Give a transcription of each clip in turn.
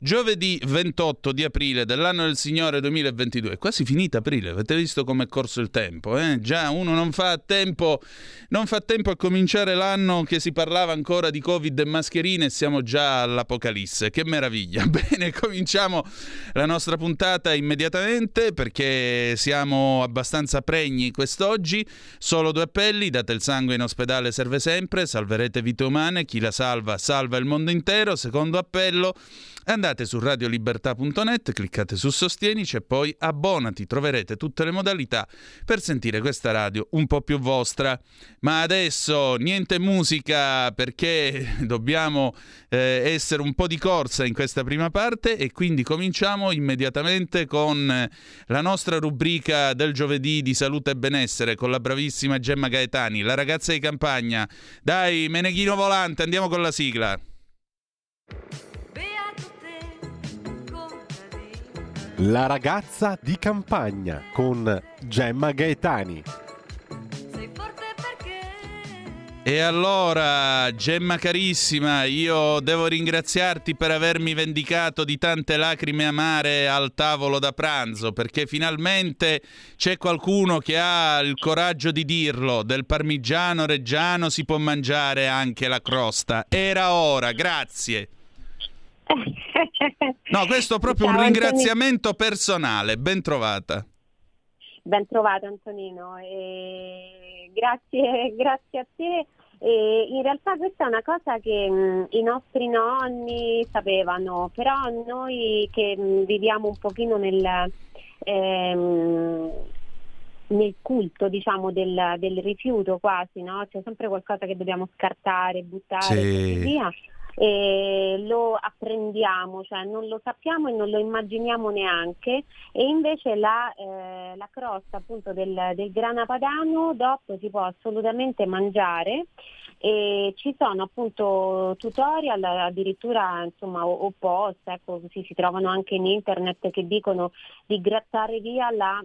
Giovedì 28 di aprile dell'anno del Signore 2022. È quasi finita aprile, avete visto come è corso il tempo? Eh? Già uno non fa, tempo, non fa tempo a cominciare l'anno che si parlava ancora di Covid e mascherine e siamo già all'apocalisse. Che meraviglia! Bene, cominciamo la nostra puntata immediatamente perché siamo abbastanza pregni quest'oggi. Solo due appelli, date il sangue in ospedale serve sempre, salverete vite umane, chi la salva salva il mondo intero. Secondo appello Andate su radiolibertà.net, cliccate su Sostienici e poi abbonati, troverete tutte le modalità per sentire questa radio un po' più vostra. Ma adesso niente musica perché dobbiamo eh, essere un po' di corsa in questa prima parte e quindi cominciamo immediatamente con la nostra rubrica del giovedì di salute e benessere con la bravissima Gemma Gaetani, la ragazza di campagna. Dai, Meneghino Volante, andiamo con la sigla. La ragazza di campagna con Gemma Gaetani. E allora, Gemma carissima, io devo ringraziarti per avermi vendicato di tante lacrime amare al tavolo da pranzo, perché finalmente c'è qualcuno che ha il coraggio di dirlo, del parmigiano reggiano si può mangiare anche la crosta. Era ora, grazie. No, questo è proprio Ciao, un ringraziamento Antonino. personale, ben trovata. Ben trovata Antonino, e grazie, grazie a te. E in realtà questa è una cosa che mh, i nostri nonni sapevano, però noi che mh, viviamo un pochino nel, ehm, nel culto diciamo, del, del, rifiuto quasi, no? c'è sempre qualcosa che dobbiamo scartare, buttare sì. e così via lo apprendiamo, cioè non lo sappiamo e non lo immaginiamo neanche. E invece la, eh, la crosta appunto del, del grana padano dopo si può assolutamente mangiare. E ci sono appunto tutorial addirittura insomma o, post, ecco, così si trovano anche in internet che dicono di grattare via la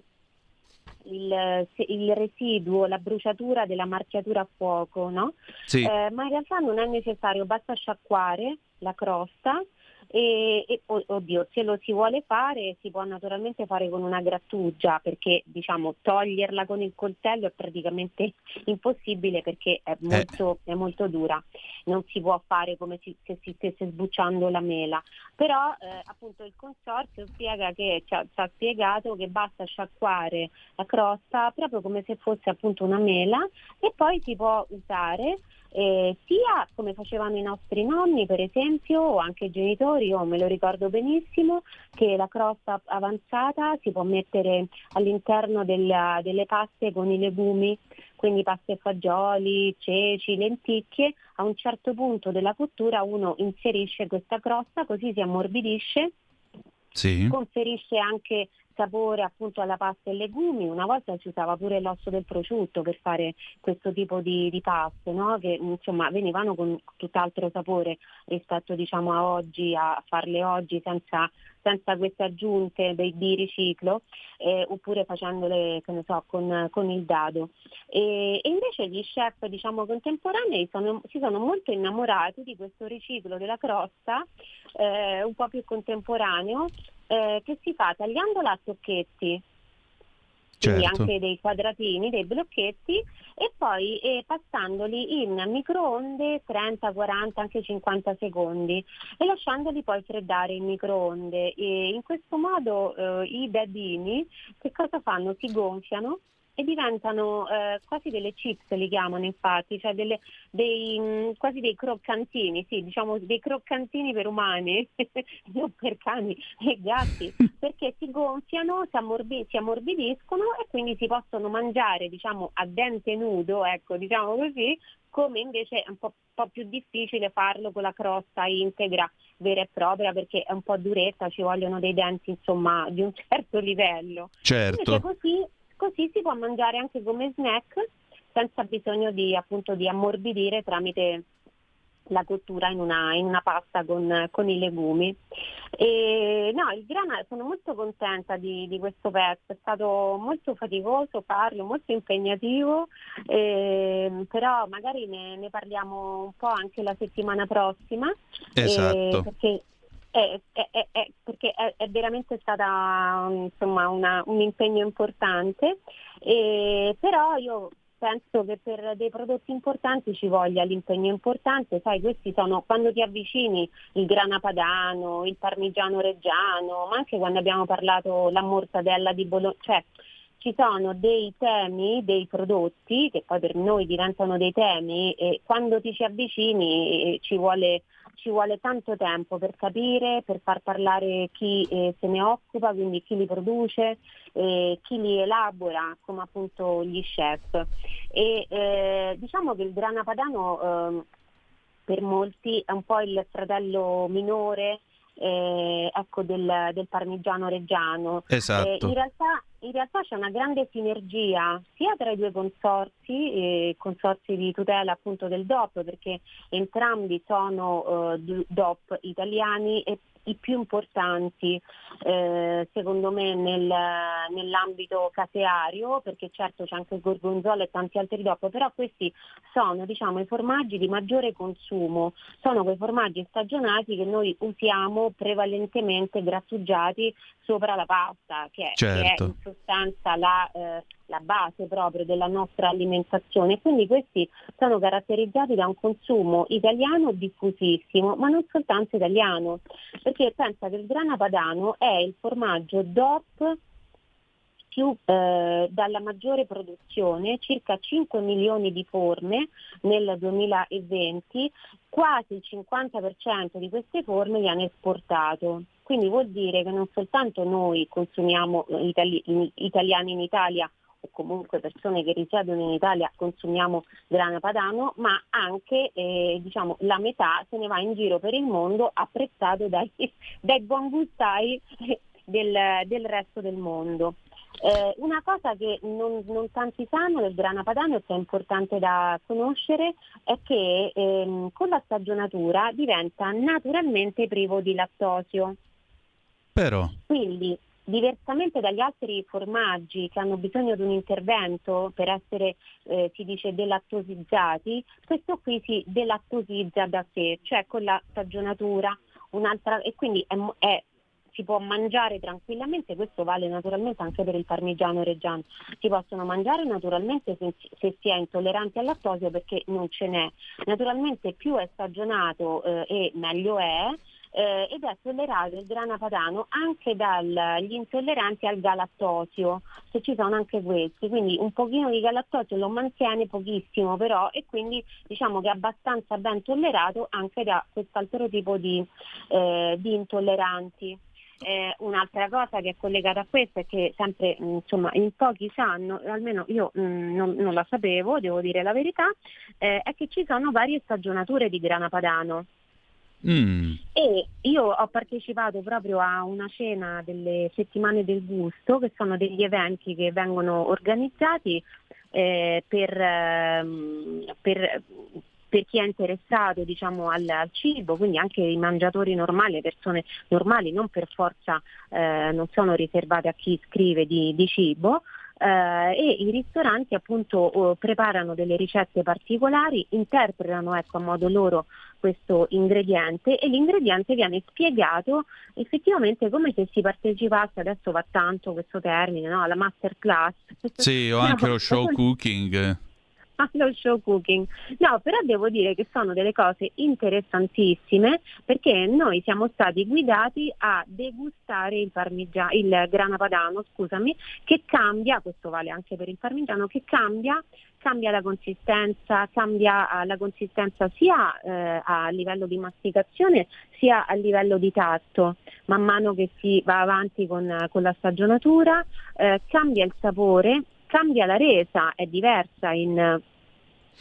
il, il, residuo, la bruciatura della marchiatura a fuoco, no? Sì. Eh, ma in realtà non è necessario, basta sciacquare la crosta e, e oddio, se lo si vuole fare si può naturalmente fare con una grattugia perché diciamo toglierla con il coltello è praticamente impossibile perché è eh. molto, eh. è molto dura, non si può fare come se si stesse sbucciando la mela, però eh, appunto il consorzio spiega che ci ha, ci ha spiegato che basta sciacquare la crosta proprio come se fosse appunto una mela e poi si può usare eh, sia come facevano i nostri nonni per esempio o anche i genitori, io me lo ricordo benissimo, che la crosta avanzata si può mettere all'interno della, delle paste con i legumi, quindi paste e fagioli, ceci, lenticchie, a un certo punto della cottura uno inserisce questa crosta così si ammorbidisce sì. conferisce anche sapore appunto alla pasta e legumi, una volta si usava pure l'osso del prosciutto per fare questo tipo di, di paste, no? che insomma venivano con tutt'altro sapore rispetto diciamo a oggi, a farle oggi senza, senza queste aggiunte di, di riciclo, eh, oppure facendole so, con, con il dado. E, e, invece gli chef diciamo contemporanei sono, si sono molto innamorati di questo riciclo della crosta eh, un po' più contemporaneo eh, che si fa tagliandola a tocchetti, certo. quindi anche dei quadratini, dei blocchetti e poi eh, passandoli in microonde 30, 40, anche 50 secondi e lasciandoli poi freddare in microonde. E in questo modo eh, i dadini che cosa fanno? Si gonfiano e diventano eh, quasi delle chips li chiamano infatti, cioè delle, dei, mh, mm, quasi dei croccantini, sì, diciamo dei croccantini per umani, non per cani e gatti, perché si gonfiano, si, ammorbi- si, ammorbidiscono e quindi si possono mangiare diciamo a dente nudo, ecco, diciamo così, come invece è un po', po', più difficile farlo con la crosta integra vera e propria perché è un po' duretta, ci vogliono dei denti insomma di un certo livello. Certo. Invece così Così si può mangiare anche come snack senza bisogno di, appunto, di ammorbidire tramite la cottura in una, in una pasta con, con, i legumi. E, no, il grana, sono molto contenta di, di, questo pezzo, è stato molto faticoso farlo, molto impegnativo, eh, però magari ne, ne, parliamo un po' anche la settimana prossima. Esatto. Eh, perché è, è, è, perché è, veramente stata insomma, una, un impegno importante, e, però io penso che per dei prodotti importanti ci voglia l'impegno importante, sai, questi sono quando ti avvicini il grana padano, il parmigiano reggiano, ma anche quando abbiamo parlato la mortadella di Bologna, cioè ci sono dei temi, dei prodotti che poi per noi diventano dei temi e quando ti ci avvicini eh, ci vuole ci vuole tanto tempo per capire, per far parlare chi eh, se ne occupa, quindi chi li produce, eh, chi li elabora, come appunto gli chef. E eh, diciamo che il grana padano ehm, per molti è un po' il fratello minore eh, ecco, del, del, parmigiano reggiano. Esatto. Eh, in, realtà, in, realtà, c'è una grande sinergia sia tra i due consorsi, eh, consorsi di tutela appunto del DOP, perché entrambi sono eh, DOP italiani e i più importanti eh, secondo me nel, nell'ambito caseario, perché certo c'è anche il gorgonzola e tanti altri dopo, però questi sono diciamo, i formaggi di maggiore consumo, sono quei formaggi stagionati che noi usiamo prevalentemente grattugiati sopra la pasta, che, certo. che è in sostanza la, eh, la base proprio della nostra alimentazione. Quindi questi sono caratterizzati da un consumo italiano diffusissimo, ma non soltanto italiano, perché pensa che il grana padano è il formaggio DOP più, eh, dalla maggiore produzione, circa 5 milioni di forme nel 2020, quasi il 50% di queste forme viene esportato. Quindi vuol dire che non soltanto noi consumiamo eh, itali- italiani in Italia o comunque persone che risiedono in Italia consumiamo grana padano, ma anche eh, diciamo, la metà se ne va in giro per il mondo apprezzato dai, dai buon gustai del, del resto del mondo. Eh, una cosa che non, non, tanti sanno del grana padano e che è importante da conoscere è che ehm, con la stagionatura diventa naturalmente privo di lattosio. Però. Quindi diversamente dagli altri formaggi che hanno bisogno di un intervento per essere, eh, si dice, delattosizzati, questo qui si delattosizza da sé, cioè con la stagionatura, un'altra, e quindi è, è si può mangiare tranquillamente, questo vale naturalmente anche per il parmigiano reggiano, si possono mangiare naturalmente se, se si è intolleranti al lattosio perché non ce n'è. Naturalmente più è stagionato eh, e meglio è, eh, ed è tollerato il grana padano anche dagli intolleranti al galattosio, se ci sono anche questi, quindi un pochino di galattosio lo mantiene pochissimo però e quindi diciamo che è abbastanza ben tollerato anche da quest'altro tipo di, eh, di intolleranti. Eh, un'altra cosa che è collegata a questo è che sempre insomma, in pochi sanno, almeno io mh, non, non, la sapevo, devo dire la verità, eh, è che ci sono varie stagionature di grana padano. Mm. E io ho partecipato proprio a una cena delle settimane del gusto, che sono degli eventi che vengono organizzati eh, per, ehm, per, per, chi è interessato diciamo, al, al, cibo, quindi anche i mangiatori normali, le persone normali, non per forza eh, non sono riservate a chi scrive di, di cibo eh, e i ristoranti appunto oh, preparano delle ricette particolari, interpretano ecco, a modo loro questo ingrediente e l'ingrediente viene spiegato effettivamente come se si partecipasse, adesso va tanto questo termine, no? alla masterclass. Sì, o anche lo show cooking allo show cooking. No, però devo dire che sono delle cose interessantissime perché noi siamo stati guidati a degustare il, parmigiano, il grana padano, scusami, che cambia, questo vale anche per il parmigiano, che cambia cambia la consistenza, cambia uh, la consistenza sia uh, a livello di masticazione sia a livello di tatto. Man mano che si va avanti con, con la stagionatura, cambia il sapore, cambia la resa, è diversa in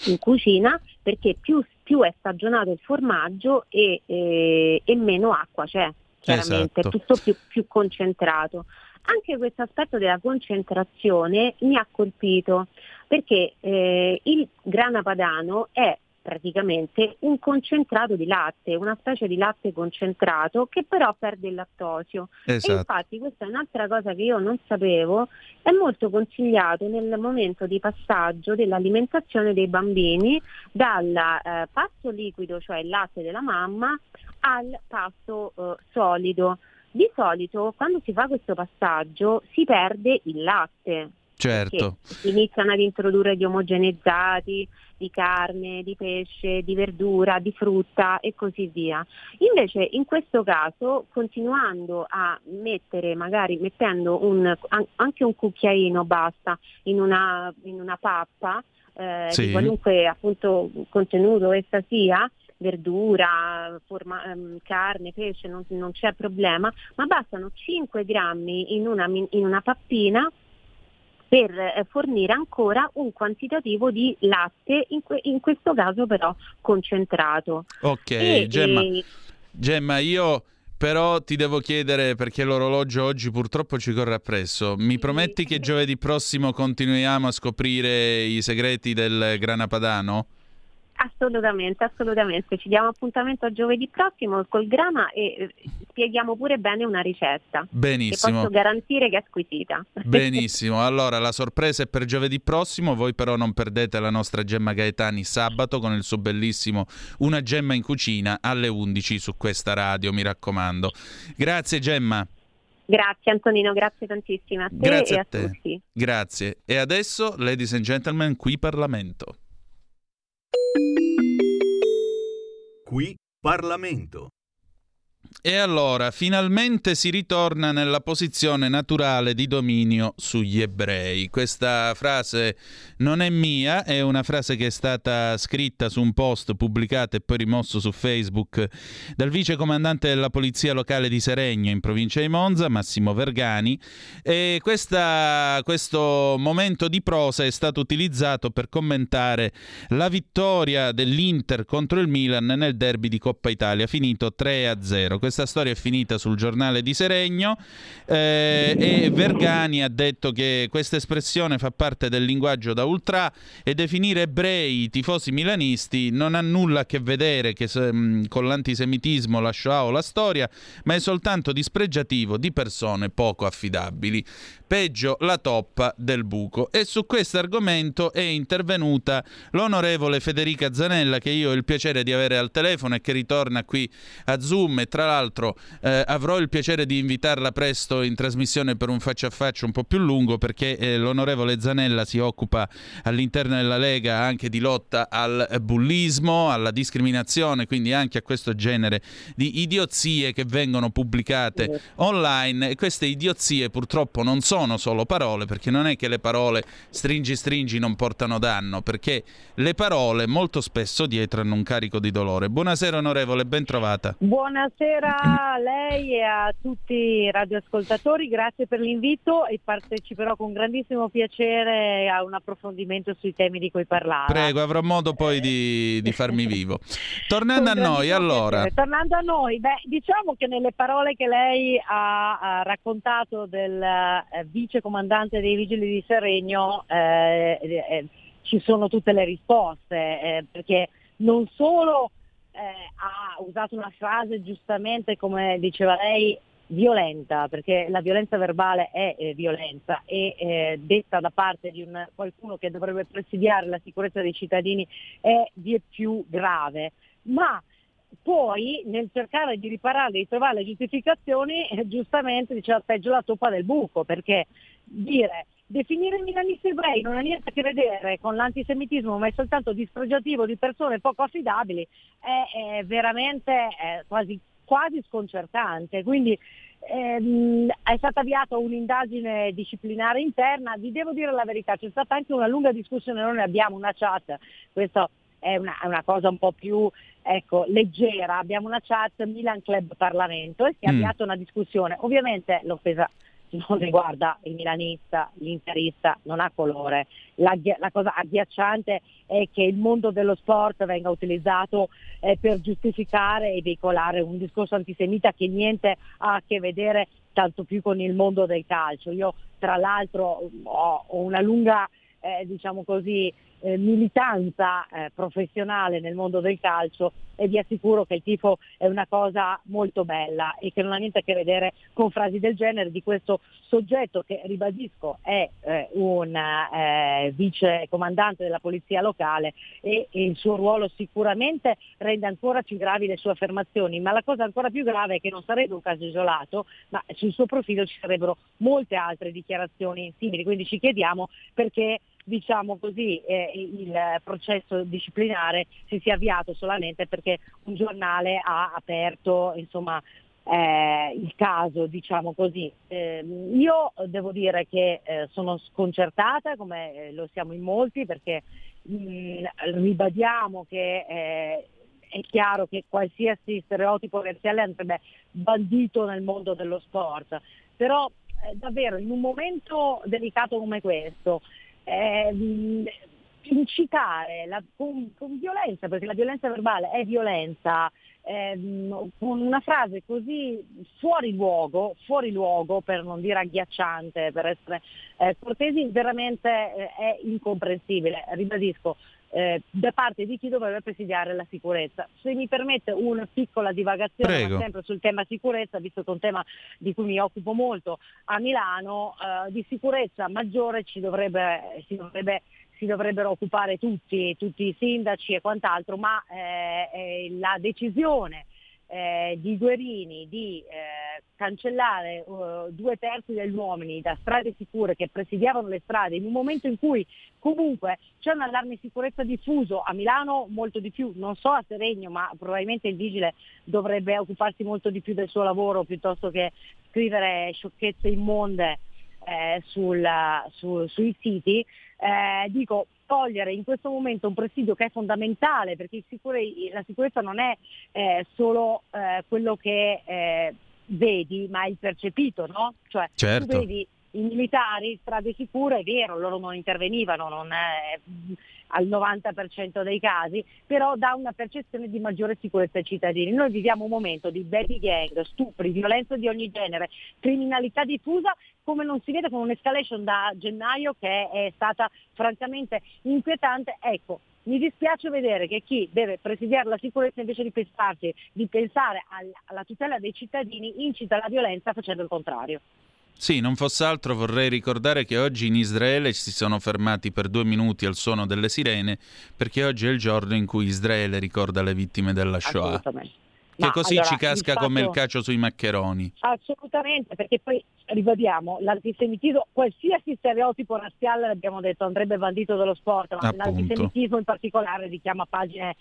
in cucina perché più, più è stagionato il formaggio e, e, e meno acqua c'è. Chiaramente, esatto. è tutto più, più concentrato. Anche questo aspetto della concentrazione mi ha colpito perché eh, il grana padano è praticamente un concentrato di latte, una specie di latte concentrato che però perde il lattosio. Esatto. E infatti questa è un'altra cosa che io non sapevo, è molto consigliato nel momento di passaggio dell'alimentazione dei bambini dal eh, pasto liquido, cioè il latte della mamma, al pasto eh, solido. Di solito quando si fa questo passaggio si perde il latte, Certo. Iniziano ad introdurre gli omogeneizzati di carne, di pesce, di verdura, di frutta e così via. Invece in questo caso continuando a mettere, magari mettendo un, anche un cucchiaino basta in una, in una pappa, eh, sì. di qualunque appunto contenuto essa sia, verdura, forma, ehm, carne, pesce, non, non, c'è problema, ma bastano 5 grammi in una, in una pappina per eh, fornire ancora un quantitativo di latte, in, que- in questo caso però concentrato. Ok, e, Gemma, e... Gemma, io però ti devo chiedere perché l'orologio oggi purtroppo ci corre appresso. Mi prometti che giovedì prossimo continuiamo a scoprire i segreti del grana padano? Assolutamente, assolutamente. Ci diamo appuntamento a giovedì prossimo col grama e eh, spieghiamo pure bene una ricetta. Benissimo. Che posso garantire che è squisita. Benissimo. Allora, la sorpresa è per giovedì prossimo. Voi però non perdete la nostra Gemma Gaetani sabato con il suo bellissimo Una Gemma in cucina alle 11 su questa radio, mi raccomando. Grazie Gemma. Grazie Antonino, grazie tantissimo a te grazie e a, te. tutti. Grazie. E adesso, ladies and gentlemen, qui Parlamento. Qui Parlamento. E allora, finalmente si ritorna nella posizione naturale di dominio sugli ebrei. Questa frase non è mia, è una frase che è stata scritta su un post pubblicato e poi rimosso su Facebook dal vice comandante della polizia locale di Seregno in provincia di Monza, Massimo Vergani. E questa, questo momento di prosa è stato utilizzato per commentare la vittoria dell'Inter contro il Milan nel derby di Coppa Italia, finito 3-0 questa storia è finita sul giornale di Seregno eh, e Vergani ha detto che questa espressione fa parte del linguaggio da ultra e definire ebrei i tifosi milanisti non ha nulla a che vedere che, mh, con l'antisemitismo, la Shoah o la storia, ma è soltanto dispregiativo di persone poco affidabili. Peggio la toppa del buco. E su questo argomento è intervenuta l'onorevole Federica Zanella, che io ho il piacere di avere al telefono e che ritorna qui a Zoom. E tra l'altro eh, avrò il piacere di invitarla presto in trasmissione per un faccia a faccia un po' più lungo, perché eh, l'onorevole Zanella si occupa all'interno della Lega anche di lotta al bullismo, alla discriminazione, quindi anche a questo genere di idiozie che vengono pubblicate online. E queste idiozie purtroppo non sono sono solo parole, perché non è che le parole stringi stringi non portano danno, perché le parole molto spesso dietro hanno un carico di dolore. Buonasera onorevole, ben trovata. Buonasera a lei e a tutti i radioascoltatori, grazie per l'invito e parteciperò con grandissimo piacere a un approfondimento sui temi di cui parlare. Prego, avrò modo poi di, di farmi vivo. Tornando a noi, allora. Tornando a noi, beh, diciamo che nelle parole che lei ha, ha raccontato del eh, vice comandante dei Vigili di Seregno eh, eh, ci sono tutte le risposte, eh, perché non solo eh, ha usato una frase giustamente, come diceva lei, violenta, perché la violenza verbale è eh, violenza e eh, detta da parte di un, qualcuno che dovrebbe presidiare la sicurezza dei cittadini è di più grave, ma poi nel cercare di riparare, di trovare le giustificazioni, eh, giustamente diceva peggio la toppa del buco, perché dire definire i milanisti ebrei non ha niente a che vedere con l'antisemitismo, ma è soltanto dispregiativo di persone poco affidabili, è, è veramente è quasi, quasi, sconcertante. Quindi ehm, è stata avviata un'indagine disciplinare interna, vi devo dire la verità, c'è stata anche una lunga discussione, noi abbiamo una chat, questo è una, è una cosa un po' più ecco, leggera, abbiamo una chat Milan Club Parlamento e si è mm. avviata una discussione, ovviamente l'offesa non riguarda il milanista, l'interista, non ha colore. La, la, cosa agghiacciante è che il mondo dello sport venga utilizzato eh, per giustificare e veicolare un discorso antisemita che niente ha a che vedere tanto più con il mondo del calcio. Io tra l'altro ho, ho una lunga eh, diciamo così, eh, militanza eh, professionale nel mondo del calcio e vi assicuro che il tifo è una cosa molto bella e che non ha niente a che vedere con frasi del genere di questo soggetto che, ribadisco, è eh, un eh, vice comandante della polizia locale e, e, il suo ruolo sicuramente rende ancora più gravi le sue affermazioni, ma la cosa ancora più grave è che non sarebbe un caso isolato, ma sul suo profilo ci sarebbero molte altre dichiarazioni simili, quindi ci chiediamo perché diciamo così, eh, il processo disciplinare si sia avviato solamente perché un giornale ha aperto insomma, eh, il caso, diciamo così. Eh, io devo dire che eh, sono sconcertata, come eh, lo siamo in molti, perché mh, mm, ribadiamo che eh, è chiaro che qualsiasi stereotipo razziale andrebbe bandito nel mondo dello sport, però davvero in un momento delicato come questo, eh, incitare la, con, con, violenza, perché la violenza verbale è violenza, ehm, con una frase così fuori luogo, fuori luogo per non dire agghiacciante, per essere eh, cortesi, veramente eh, è incomprensibile. Ribadisco, eh, da parte di chi dovrebbe presidiare la sicurezza. Se mi permette una piccola divagazione, sempre sul tema sicurezza, visto che è un tema di cui mi occupo molto a Milano, eh, di sicurezza maggiore ci dovrebbe, si, dovrebbe, si dovrebbero occupare tutti, tutti, i sindaci e quant'altro, ma eh, la decisione eh, di Guerini di eh, cancellare uh, due terzi degli uomini da strade sicure che presidiavano le strade in un momento in cui comunque c'è un allarme sicurezza diffuso a Milano molto di più, non so a Seregno ma probabilmente il vigile dovrebbe occuparsi molto di più del suo lavoro piuttosto che scrivere sciocchezze immonde eh, sul, su, sui siti, eh, dico togliere in questo momento un presidio che è fondamentale perché sicure, la sicurezza non è eh, solo eh, quello che eh, vedi ma è il percepito, no? Cioè certo. tu vedi i militari, strade sicure, è vero, loro non intervenivano non è, al 90% dei casi, però dà una percezione di maggiore sicurezza ai cittadini. Noi viviamo un momento di baby gang, stupri, violenza di ogni genere, criminalità diffusa come non si vede con un'escalation da gennaio che è stata francamente inquietante. Ecco, mi dispiace vedere che chi deve presidiare la sicurezza invece di, pensarsi, di pensare alla tutela dei cittadini incita la violenza facendo il contrario. Sì, non fosse altro vorrei ricordare che oggi in Israele si sono fermati per due minuti al suono delle sirene perché oggi è il giorno in cui Israele ricorda le vittime della Shoah. Che Ma, così allora, ci casca fatto... come il cacio sui maccheroni. Assolutamente, perché poi ribadiamo, l'antisemitismo, qualsiasi stereotipo razziale, l'abbiamo detto, andrebbe bandito dallo sport, ma Appunto. l'antisemitismo in particolare richiama pagine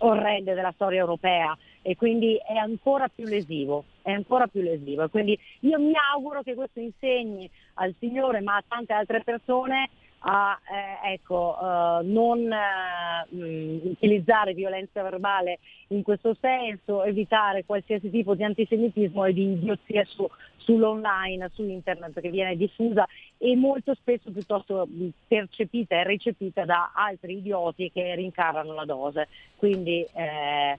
orrende della storia europea e quindi è ancora più lesivo, è ancora più lesivo. quindi io mi auguro che questo insegni al Signore ma a tante altre persone a eh, ecco, uh, non uh, utilizzare violenza verbale in questo senso, evitare qualsiasi tipo di antisemitismo e di idiozia su, sull'online, su internet che viene diffusa e molto spesso piuttosto percepita e recepita da altri idioti che rincarano la dose. Quindi eh,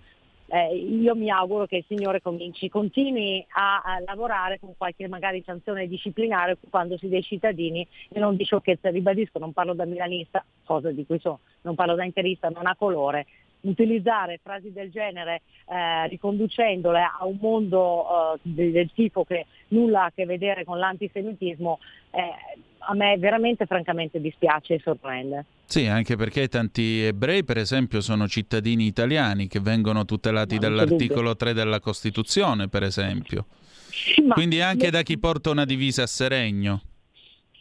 eh, io mi auguro che il Signore cominci, continui a, a, lavorare con qualche magari sanzione disciplinare occupandosi dei cittadini e non di sciocchezze, ribadisco, non parlo da milanista, cosa di cui so, non parlo da interista, non ha colore, utilizzare frasi del genere eh, riconducendole a un mondo eh, del, tipo che nulla ha a che vedere con l'antisemitismo, eh, a me veramente francamente dispiace e sorprende. Sì, anche perché tanti ebrei, per esempio, sono cittadini italiani che vengono tutelati no, dall'articolo 3 della Costituzione, per esempio. Sì, Quindi anche da chi porta una divisa a Seregno.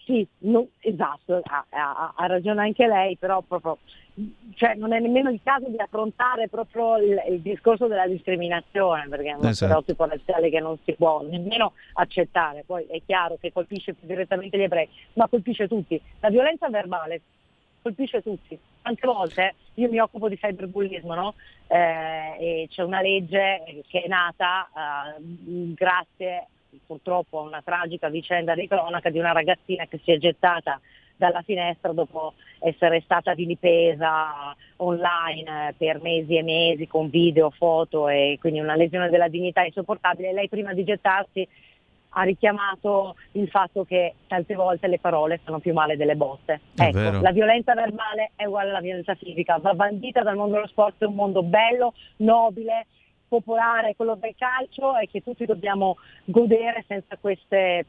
Sì, no, esatto, ha, ha, ha, ragione anche lei, però proprio, cioè, non è nemmeno il caso di affrontare proprio il, il discorso della discriminazione, perché è uno esatto. stereotipo razziale che non si può nemmeno accettare. Poi è chiaro che colpisce più direttamente gli ebrei, ma colpisce tutti. La violenza verbale colpisce tutti. Tante volte io mi occupo di cyberbullismo, no? eh, e c'è una legge che è nata eh, grazie purtroppo a una tragica vicenda di cronaca di una ragazzina che si è gettata dalla finestra dopo essere stata vilipesa online per mesi e mesi con video, foto e quindi una lesione della dignità insopportabile. Lei prima di gettarsi ha richiamato il fatto che tante volte le parole fanno più male delle botte. Ecco, la violenza verbale è uguale alla violenza fisica, va bandita dal mondo dello sport, è un mondo bello, nobile, popolare, quello del calcio e che tutti dobbiamo godere senza queste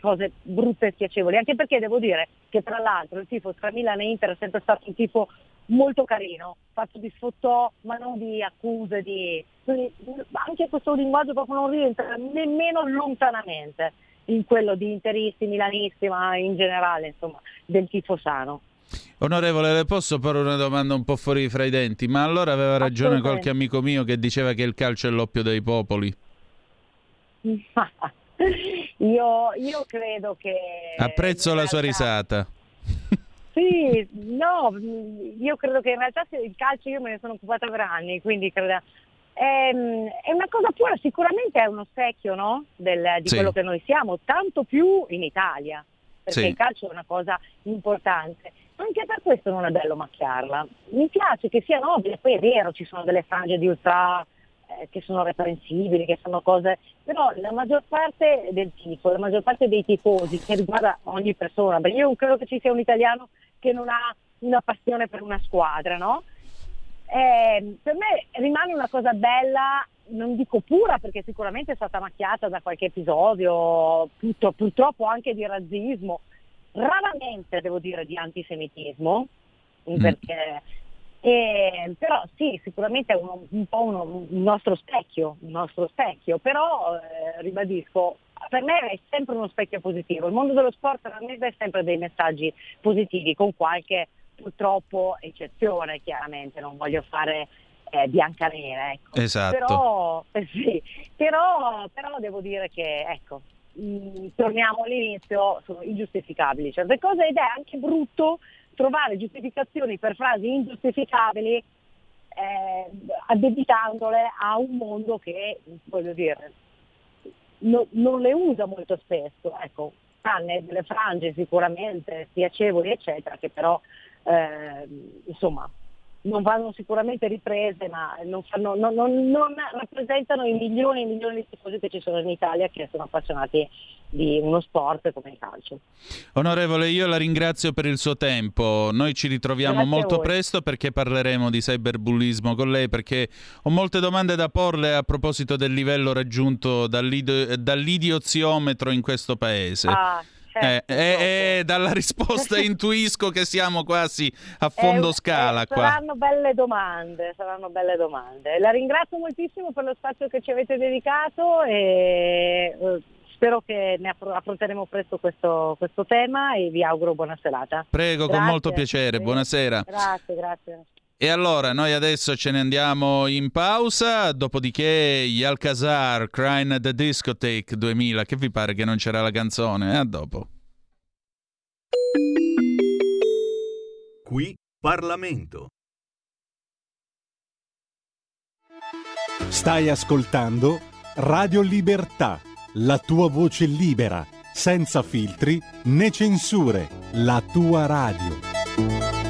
cose brutte e spiacevoli, anche perché devo dire che tra l'altro il tifo tra Milan e Inter è sempre stato un tifo molto carino, fatto di sfottò, ma non di accuse, di... anche questo linguaggio proprio non rientra nemmeno lontanamente in quello di interisti, milanisti, ma in generale insomma del tifo sano. Onorevole, le posso porre una domanda un po' fuori fra i denti? Ma allora aveva ragione qualche amico mio che diceva che il calcio è l'oppio dei popoli? io, io, credo che... Apprezzo la sua risata. Sì, no, io credo che in realtà il calcio io me ne sono occupata per anni, quindi credo... È, ehm, è una cosa pura, sicuramente è uno specchio no? Del, di sì. quello che noi siamo, tanto più in Italia, perché sì. il calcio è una cosa importante. Anche per questo non è bello macchiarla. Mi piace che sia nobile, poi è vero, ci sono delle frange di ultra eh, che sono reprensibili, che fanno cose, però la maggior parte del tifo, la maggior parte dei tifosi, che riguarda ogni persona, perché io non credo che ci sia un italiano che non ha una passione per una squadra, no? Eh, per me rimane una cosa bella, non dico pura perché sicuramente è stata macchiata da qualche episodio, tutto, purtroppo anche di razzismo, raramente devo dire di antisemitismo, mm. Eh, però sì, sicuramente è uno, un po' uno, un nostro specchio, un nostro specchio, però eh, ribadisco, per me è sempre uno specchio positivo. Il mondo dello sport trasmette sempre dei messaggi positivi, con qualche purtroppo eccezione, chiaramente, non voglio fare eh, biancanera, ecco. Esatto. Però, eh, sì, però, però, devo dire che, ecco, mm, torniamo all'inizio, sono ingiustificabili certe cose ed è anche brutto trovare giustificazioni per frasi ingiustificabili eh, addebitandole a un mondo che, voglio dire, no, non le usa molto spesso, ecco, tranne delle frange sicuramente piacevoli, eccetera, che però eh, insomma non vanno sicuramente riprese, ma non, fanno, non, non, non, rappresentano i milioni e milioni di tifosi che ci sono in Italia che sono appassionati di uno sport come il calcio. Onorevole, io la ringrazio per il suo tempo. Noi ci ritroviamo Grazie molto presto perché parleremo di cyberbullismo con lei perché ho molte domande da porle a proposito del livello raggiunto dall'idioziometro in questo paese. Ah. Certo, eh, eh, dalla risposta intuisco che siamo quasi a fondo scala. Qua. Saranno belle domande, saranno belle domande. La ringrazio moltissimo per lo spazio che ci avete dedicato e eh, spero che ne affronteremo presto questo, questo, tema e vi auguro buona serata. Prego, grazie. con molto piacere, buonasera. Grazie, grazie. E allora noi adesso ce ne andiamo in pausa, dopodiché gli Alcazar, Crying at the Discotheque 2000, che vi pare che non c'era la canzone? A dopo. Qui Parlamento. Stai ascoltando Radio Libertà, la tua voce libera, senza filtri né censure, la tua radio.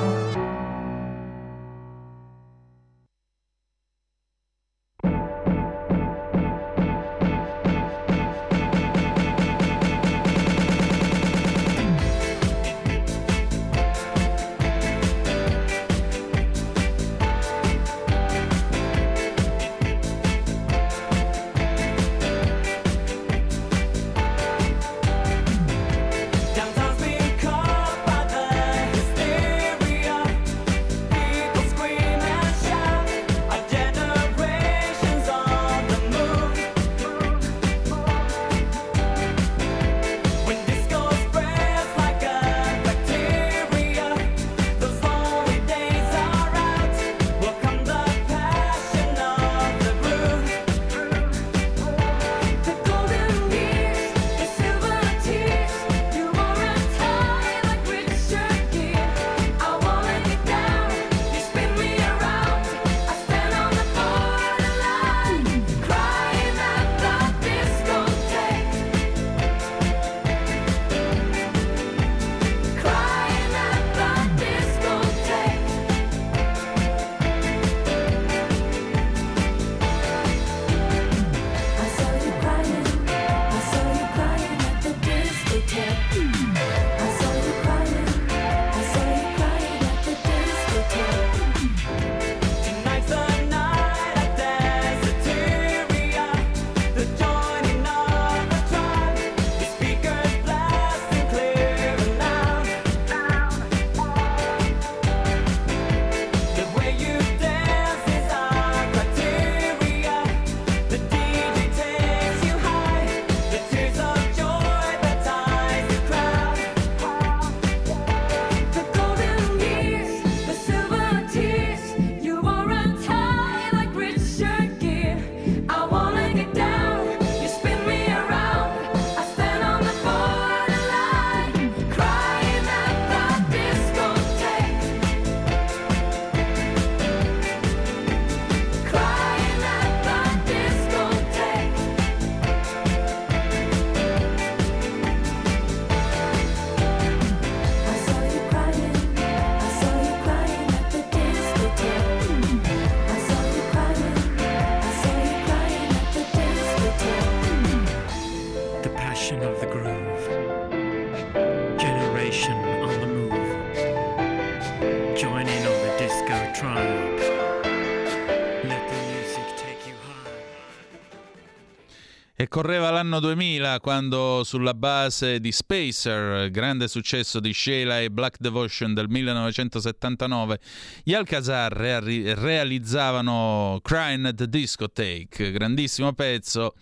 Correva l'anno 2000 quando sulla base di Spacer, grande successo di Sheila e Black Devotion del 1979, gli Alcazar rea- realizzavano Crying at the Discotheque, grandissimo pezzo,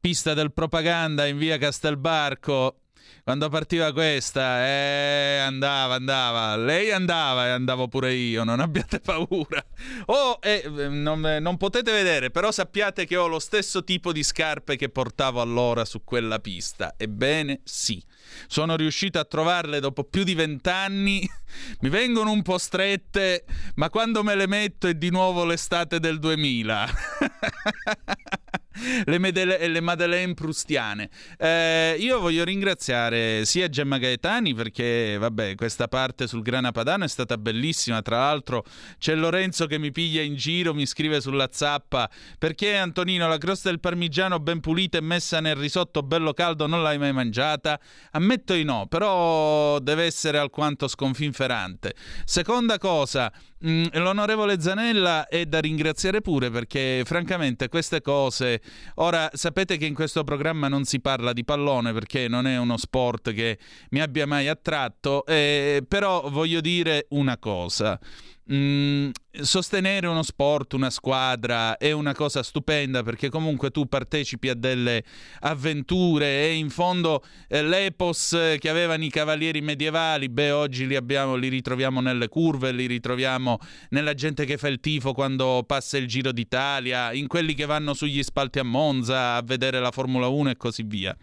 pista del propaganda in via Castelbarco quando partiva questa, eh, andava, andava, lei andava e andavo pure io, non abbiate paura. Oh, eh, non, non, potete vedere, però sappiate che ho lo stesso tipo di scarpe che portavo allora su quella pista. Ebbene, sì. Sono riuscito a trovarle dopo più di vent'anni, mi vengono un po' strette, ma quando me le metto è di nuovo l'estate del 2000. le, medele- le Madeleine prustiane. Eh, io voglio ringraziare sia Gemma Gaetani perché, vabbè, questa parte sul Grana Padano è stata bellissima. Tra l'altro, c'è Lorenzo che mi piglia in giro, mi scrive sulla zappa perché Antonino la crosta del parmigiano ben pulita e messa nel risotto bello caldo non l'hai mai mangiata? Ammetto di no, però deve essere alquanto sconfinferante. Seconda cosa, l'onorevole Zanella è da ringraziare pure perché francamente queste cose, ora sapete che in questo programma non si parla di pallone perché non è uno sport che mi abbia mai attratto, eh, però voglio dire una cosa. Mm, sostenere uno sport, una squadra è una cosa stupenda perché comunque tu partecipi a delle avventure e in fondo eh, l'epos che avevano i cavalieri medievali, beh oggi li, abbiamo, li ritroviamo nelle curve, li ritroviamo nella gente che fa il tifo quando passa il Giro d'Italia, in quelli che vanno sugli spalti a Monza a vedere la Formula 1 e così via.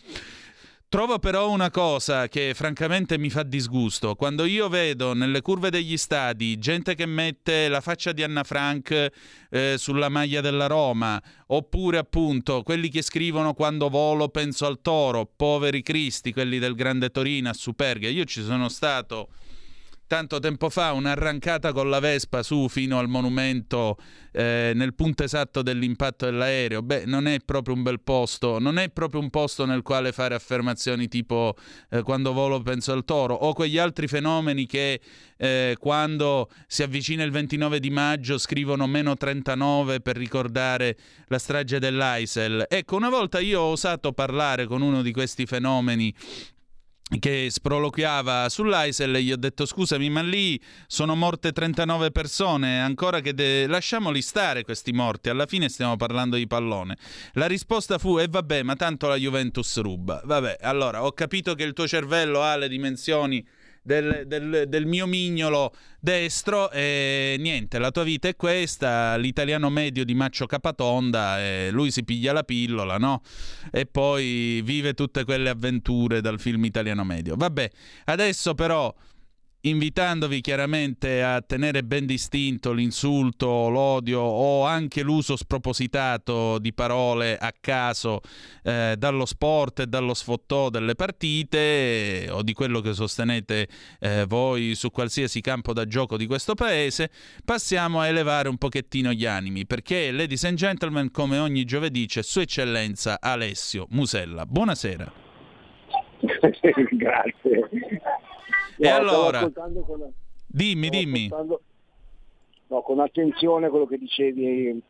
Trovo però una cosa che francamente mi fa disgusto. Quando io vedo nelle curve degli stadi gente che mette la faccia di Anna Frank eh, sulla maglia della Roma, oppure appunto quelli che scrivono quando volo penso al toro, poveri cristi, quelli del Grande Torino a Superga. Io ci sono stato tanto tempo fa un'arrancata con la Vespa su fino al monumento eh, nel punto esatto dell'impatto dell'aereo. Beh, non è proprio un bel posto, non è proprio un posto nel quale fare affermazioni tipo eh, quando volo penso al toro o quegli altri fenomeni che eh, quando si avvicina il 29 di maggio scrivono meno 39 per ricordare la strage dell'Aisel. Ecco, una volta io ho osato parlare con uno di questi fenomeni che sproloquiava sull'Aisel gli ho detto scusami ma lì sono morte 39 persone ancora che de- lasciamoli stare questi morti alla fine stiamo parlando di pallone. La risposta fu e eh, vabbè ma tanto la Juventus ruba. Vabbè allora ho capito che il tuo cervello ha le dimensioni del, del, del, mio mignolo destro e niente, la tua vita è questa, l'italiano medio di Maccio Capatonda, e lui si piglia la pillola, no? E poi vive tutte quelle avventure dal film italiano medio. Vabbè, adesso però invitandovi chiaramente a tenere ben distinto l'insulto, l'odio o anche l'uso spropositato di parole a caso eh, dallo sport e dallo sfottò delle partite eh, o di quello che sostenete eh, voi su qualsiasi campo da gioco di questo paese, passiamo a elevare un pochettino gli animi perché, ladies and gentlemen, come ogni giovedì c'è Sua Eccellenza Alessio Musella. Buonasera. Grazie. No, e allora, con, dimmi, dimmi. No, con attenzione quello che dicevi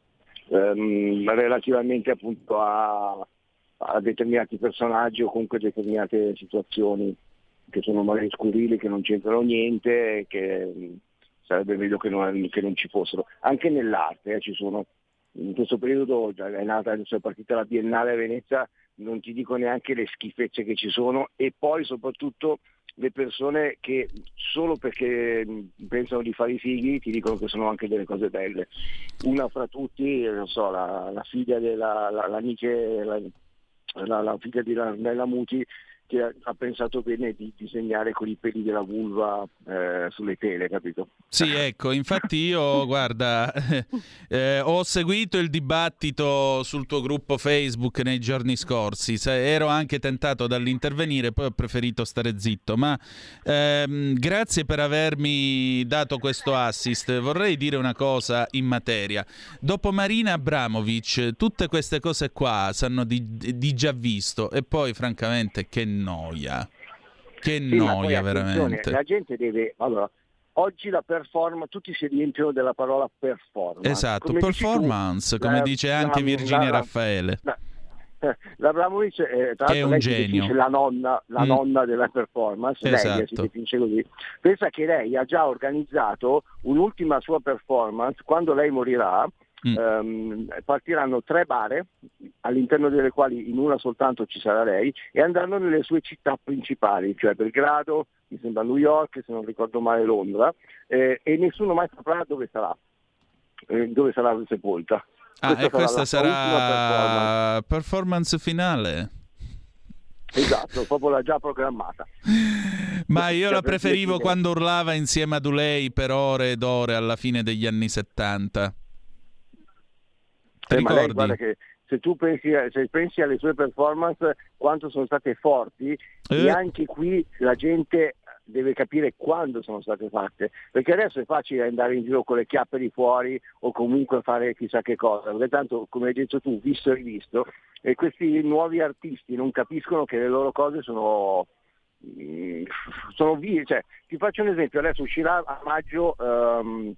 ehm, relativamente appunto a, a, determinati personaggi o comunque determinate situazioni che sono magari scurili, che non c'entrano niente, che sarebbe meglio che non, che non ci fossero. Anche nell'arte eh, ci sono, in questo periodo è nata, è partita la Biennale a Venezia, non ti dico neanche le schifezze che ci sono e poi soprattutto le persone che solo perché pensano di fare i figli ti dicono che sono anche delle cose belle. Una fra tutti, non so, la, la figlia della la, la, la, figlia di Nella Muti che ha pensato bene di disegnare con i peli della vulva eh, sulle tele, capito? Sì, ecco, infatti io, guarda, eh, ho seguito il dibattito sul tuo gruppo Facebook nei giorni scorsi, ero anche tentato dall'intervenire, poi ho preferito stare zitto, ma ehm, grazie per avermi dato questo assist. Vorrei dire una cosa in materia. Dopo Marina Abramovic, tutte queste cose qua sanno di, di già visto e poi francamente che noia. Che sì, noia veramente. La gente deve... Allora, oggi la performance, tutti si riempiono della parola performance. Esatto, come performance, tu, come la, dice anche la, Virginia la, Raffaele. L'Abramovic è, tra Che è un lei genio. la nonna, la Mm. nonna della performance, lei Esatto. si definisce così. Pensa che lei ha già organizzato un'ultima sua performance, quando lei morirà, Mm. ehm, partiranno tre bare, all'interno delle quali in una soltanto ci sarà lei, e andranno nelle sue città principali, cioè Belgrado, mi sembra New York, se non ricordo male Londra, eh, e nessuno mai saprà dove sarà, eh, dove sarà sepolta. Ah, e questa la sua ultima performance. sarà performance finale. Esatto, proprio l'ha già programmata. Ma io Cioè, la per preferivo quando urlava insieme ad lei per ore ed ore alla fine degli anni 70. Ti Eh, ma lei ricordi? guarda che se tu pensi, se pensi alle sue performance quanto sono state forti Eh. e anche qui la gente deve capire quando sono state fatte perché adesso è facile andare in giro con le chiappe di fuori o comunque fare chissà che cosa perché tanto come hai detto tu visto e rivisto e questi nuovi artisti non capiscono che le loro cose sono mm, sono vie cioè, ti faccio un esempio adesso uscirà a maggio ehm,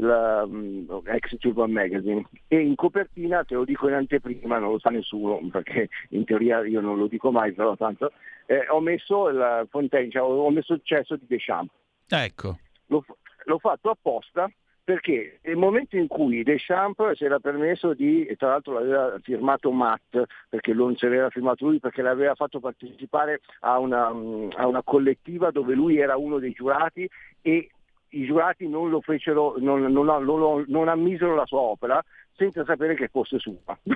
la mm, ex Urban Magazine e in copertina te lo dico in anteprima non lo sa nessuno perché in teoria io non lo dico mai però tanto eh, ho messo il Fontaine cioè, ho messo il cesso di Deschamps Ecco. l'ho, l'ho fatto apposta perché nel momento in cui Deschamps si era permesso di, e tra l'altro l'aveva firmato Matt, perché non se l'era firmato lui, perché l'aveva fatto partecipare a una, mm, a una collettiva dove lui era uno dei giurati e i giurati non lo fecero, non, non, non, non- ammisero la sua opera senza sapere che fosse sua.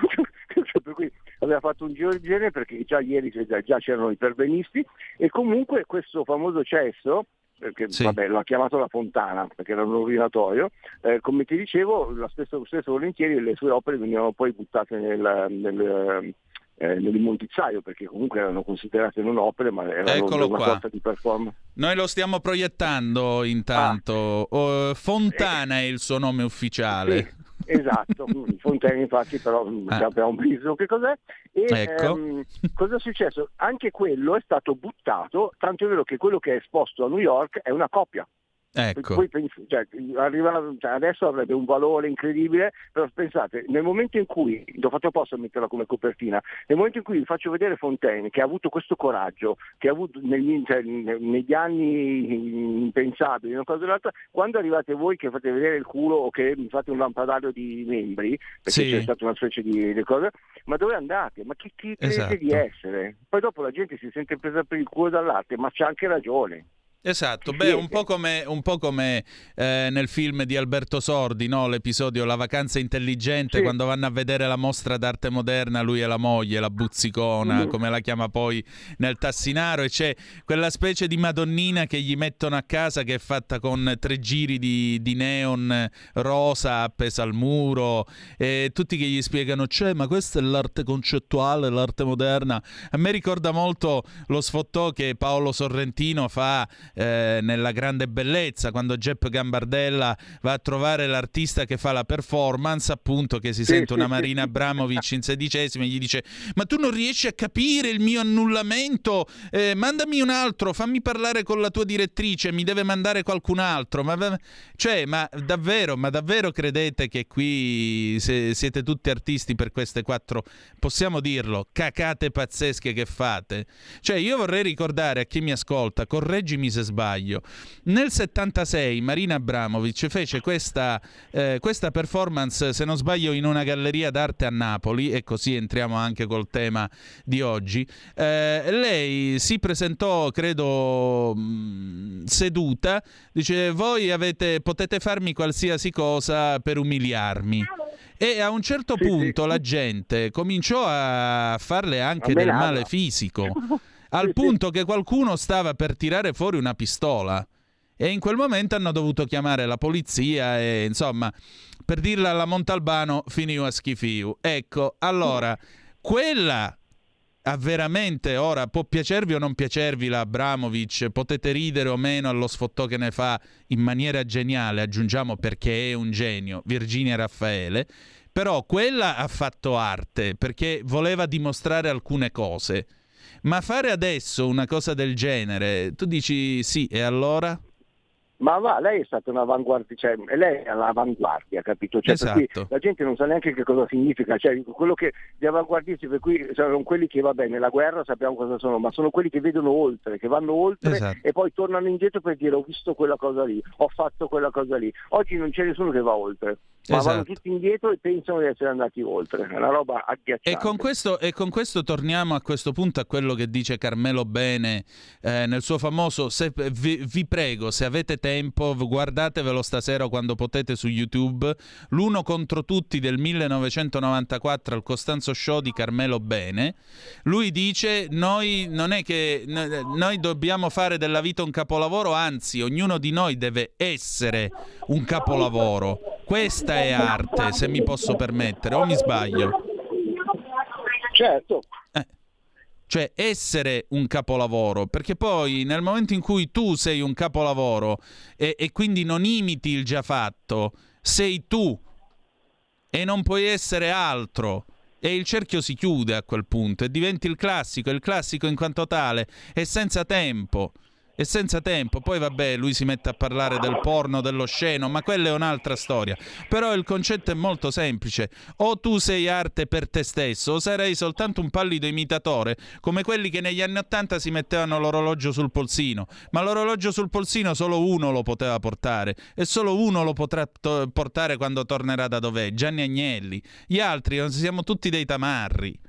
Per cui aveva fatto un giro del genere perché già ieri già, già c'erano i perbenisti e comunque questo famoso cesso perché Sì. vabbè, l'ha chiamato la fontana perché era un ordinatorio, eh, come ti dicevo, la stessa, stesso volentieri le sue opere venivano poi buttate nel, nel, eh, nell'immondizzaio perché comunque erano considerate non opere ma erano Eccolo una qua. sorta di performance. Noi lo stiamo proiettando intanto. Ah. Oh, Fontana è il suo nome ufficiale. Sì, esatto, Mm, Fontaine infatti però mm, Ah. abbiamo visto che cos'è. E Ecco. ehm, cosa è successo? Anche quello è stato buttato, tanto è vero che quello che è esposto a New York è una copia. Ecco. Poi cioè, arriva- cioè, adesso avrebbe un valore incredibile, però pensate, nel momento in cui, l'ho fatto apposta a metterla come copertina, nel momento in cui vi faccio vedere Fontaine che ha avuto questo coraggio, che ha avuto negli, cioè, ne- negli anni impensabili, una cosa o l'altra, quando arrivate voi che fate vedere il culo o che mi fate un lampadario di membri, perché Sì. c'è stata una specie di, di cosa, ma dove andate? Ma chi, chi credete Esatto. di essere? Poi dopo la gente si sente presa per il culo dall'arte, ma c'ha anche ragione. Esatto, beh, un po' come, un po' come, eh, nel film di Alberto Sordi, no? l'episodio La vacanza intelligente, Sì. quando vanno a vedere la mostra d'arte moderna, lui e la moglie, la buzzicona, Mhm. come la chiama poi nel Tassinaro, e c'è quella specie di Madonnina che gli mettono a casa che è fatta con tre giri di, di neon rosa appesa al muro, e tutti che gli spiegano, cioè, ma questa è l'arte concettuale, l'arte moderna. A me ricorda molto lo sfottò che Paolo Sorrentino fa eh, nella grande bellezza quando Jepp Gambardella va a trovare l'artista che fa la performance appunto che si sente una. Marina Abramovic in sedicesima e gli dice ma tu non riesci a capire il mio annullamento? Eh, mandami un altro fammi parlare con la tua direttrice mi deve mandare qualcun altro. Ma, cioè ma davvero ma davvero credete che qui siete tutti artisti per queste quattro possiamo dirlo cacate pazzesche che fate? Cioè io vorrei ricordare a chi mi ascolta correggimi se sbaglio. Nel 76 Marina Abramovic fece questa, eh, questa performance se non sbaglio in una galleria d'arte a Napoli e così entriamo anche col tema di oggi. Eh, lei si presentò credo mh, seduta dice voi avete, potete farmi qualsiasi cosa per umiliarmi. E a un certo Sì, sì. punto la gente cominciò a farle anche A del male fisico al Sì, sì. punto che qualcuno stava per tirare fuori una pistola. E in quel momento hanno dovuto chiamare la polizia e insomma per dirla alla Montalbano finiu a schifiu. Ecco allora quella ha veramente ora può piacervi o non piacervi la Abramovic? Potete ridere o meno allo sfottò che ne fa in maniera geniale aggiungiamo perché è un genio Virginia Raffaele. Però quella ha fatto arte perché voleva dimostrare alcune cose ma fare adesso una cosa del genere, tu dici sì, e allora? ma va, lei è stata un'avanguardia, cioè lei è all'avanguardia, capito? Cioè, esatto. la gente non sa neanche che cosa significa, cioè quello che gli avanguardisti per cui sono quelli che va bene, la guerra sappiamo cosa sono, ma sono quelli che vedono oltre, che vanno oltre Esatto. e poi tornano indietro per dire ho visto quella cosa lì, ho fatto quella cosa lì. Oggi non c'è nessuno che va oltre, ma Esatto. vanno tutti indietro e pensano di essere andati oltre. È una roba agghiacciante. E con, questo, e con questo torniamo a questo punto a quello che dice Carmelo Bene eh, nel suo famoso se, vi, vi prego, se avete tempo, guardatevelo stasera quando potete su YouTube, l'uno contro tutti del 1994 al Costanzo Show di Carmelo Bene. Lui dice noi non è che no- noi dobbiamo fare della vita un capolavoro, anzi ognuno di noi deve essere un capolavoro. Questa è arte, se mi posso permettere, o mi sbaglio? Certo, Cioè essere un capolavoro, perché poi nel momento in cui tu sei un capolavoro e, e quindi non imiti il già fatto, sei tu e non puoi essere altro. E il cerchio si chiude a quel punto e diventi il classico, il classico in quanto tale è senza tempo. È senza tempo, poi vabbè, lui si mette a parlare del porno, dello sceno, ma quella è un'altra storia. Però il concetto è molto semplice: o tu sei arte per te stesso, o sarai soltanto un pallido imitatore, come quelli che negli anni Ottanta si mettevano l'orologio sul polsino. Ma l'orologio sul polsino solo uno lo poteva portare, e solo uno lo potrà to- portare quando tornerà da dov'è? Gianni Agnelli. Gli altri siamo tutti dei tamarri.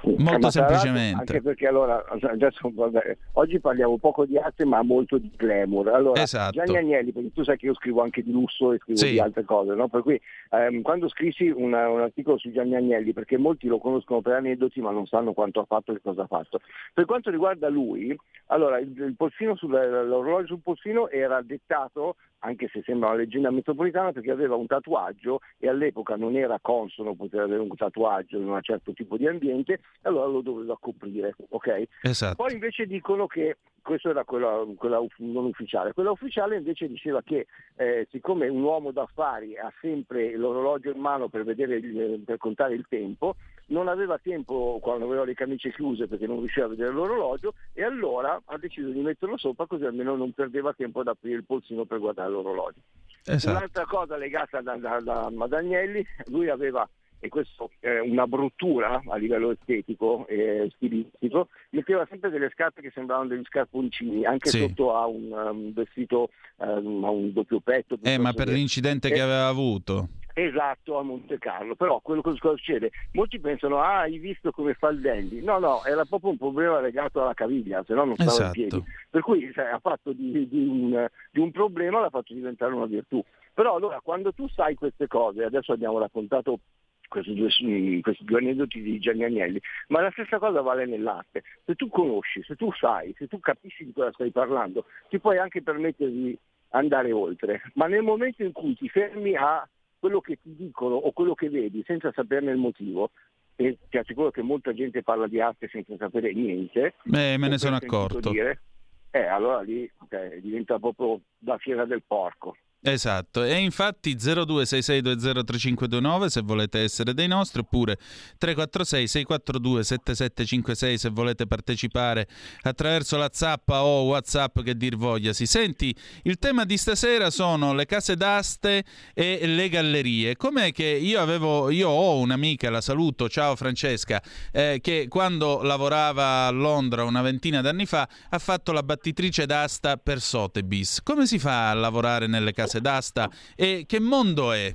Eh, Molto ma semplicemente. Anche perché allora, adesso, vabbè, oggi parliamo poco di arte ma molto di glamour. Allora, Esatto. Gianni Agnelli, perché tu sai che io scrivo anche di lusso e scrivo Sì. di altre cose, no? per cui ehm, quando scrissi una- un articolo su Gianni Agnelli, perché molti lo conoscono per aneddoti ma non sanno quanto ha fatto e cosa ha fatto. Per quanto riguarda lui, allora il, il polsino sul- l'orologio sul polsino era dettato anche se sembra una leggenda metropolitana, perché aveva un tatuaggio e all'epoca non era consono poter avere un tatuaggio in un certo tipo di ambiente, e allora lo doveva coprire, ok? Esatto. Poi invece dicono che questo era quella, quella non ufficiale, quella ufficiale invece diceva che eh, siccome un uomo d'affari ha sempre l'orologio in mano per, vedere per contare il tempo, non aveva tempo quando aveva le camicie chiuse perché non riusciva a vedere l'orologio e allora ha deciso di metterlo sopra così almeno non perdeva tempo ad aprire il polsino per guardare l'orologio. Esatto. Un'altra cosa legata da, da, da Madagnelli, lui aveva, e questo è una bruttura a livello estetico e stilistico, metteva sempre delle scarpe che sembravano degli scarponcini, anche Sì. sotto a un um, vestito, um, a un doppio petto. Eh, ma per che- l'incidente Eh, che aveva avuto. Esatto, a Monte Carlo, però quello che succede? Molti pensano, ah, hai visto come fa il dandy? No, no, era proprio un problema legato alla caviglia, se no non stava in Esatto. piedi. Per cui sai, ha fatto di, di un, di un problema, l'ha fatto diventare una virtù. Però allora quando tu sai queste cose, adesso abbiamo raccontato questi due, mm, questi due aneddoti di Gianni Agnelli, ma la stessa cosa vale nell'arte. Se tu conosci, se tu sai, se tu capisci di cosa stai parlando, ti puoi anche permettere di andare oltre. Ma nel momento in cui ti fermi a quello che ti dicono o quello che vedi senza saperne il motivo, e ti assicuro che molta gente parla di arte senza sapere niente, Beh, me ne sono accorto. dire, eh, allora lì cioè, diventa proprio la fiera del porco. Esatto, e infatti 0266203529 se volete essere dei nostri, oppure 346 642 7756 se volete partecipare attraverso la zappa o Whatsapp che dir vogliasi. Senti, il tema di stasera sono le case d'aste e le gallerie. Com'è che io avevo, io ho un'amica, la saluto, ciao Francesca, eh, che quando lavorava a Londra una ventina d'anni fa ha fatto la battitrice d'asta per Sotheby's. Come si fa a lavorare nelle case d'asta e che mondo è?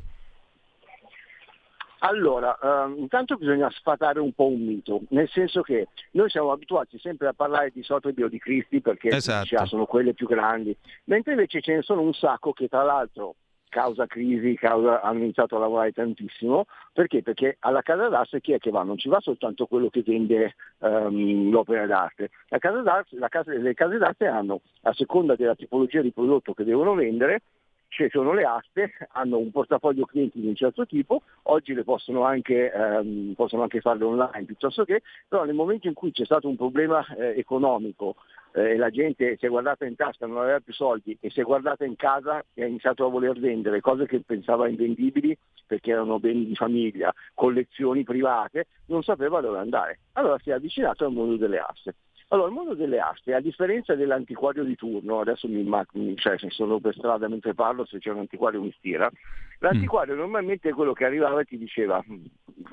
Allora, ehm, intanto bisogna sfatare un po' un mito, nel senso che noi siamo abituati sempre a parlare di Sotheby o di Christie perché Esatto. sa, sono quelle più grandi, mentre invece ce ne sono un sacco che tra l'altro causa crisi, causa, hanno iniziato a lavorare tantissimo, perché? Perché alla casa d'arte chi è che va? Non ci va soltanto quello che vende ehm, l'opera d'arte, la casa d'arte- casa- le case d'arte hanno, a seconda della tipologia di prodotto che devono vendere, ci sono le aste, hanno un portafoglio clienti di un certo tipo, oggi le possono anche, ehm, possono anche farle online piuttosto che, però nel momento in cui c'è stato un problema eh, economico eh, la gente si è guardata in tasca, non aveva più soldi e si è guardata in casa e ha iniziato a voler vendere cose che pensava invendibili perché erano beni di famiglia, collezioni private, non sapeva dove andare. Allora si è avvicinato al mondo delle aste. Allora, il mondo delle aste, a differenza dell'antiquario di turno, adesso mi, cioè, se sono per strada mentre parlo, se c'è un antiquario mi stira, l'antiquario mm. normalmente è quello che arrivava e ti diceva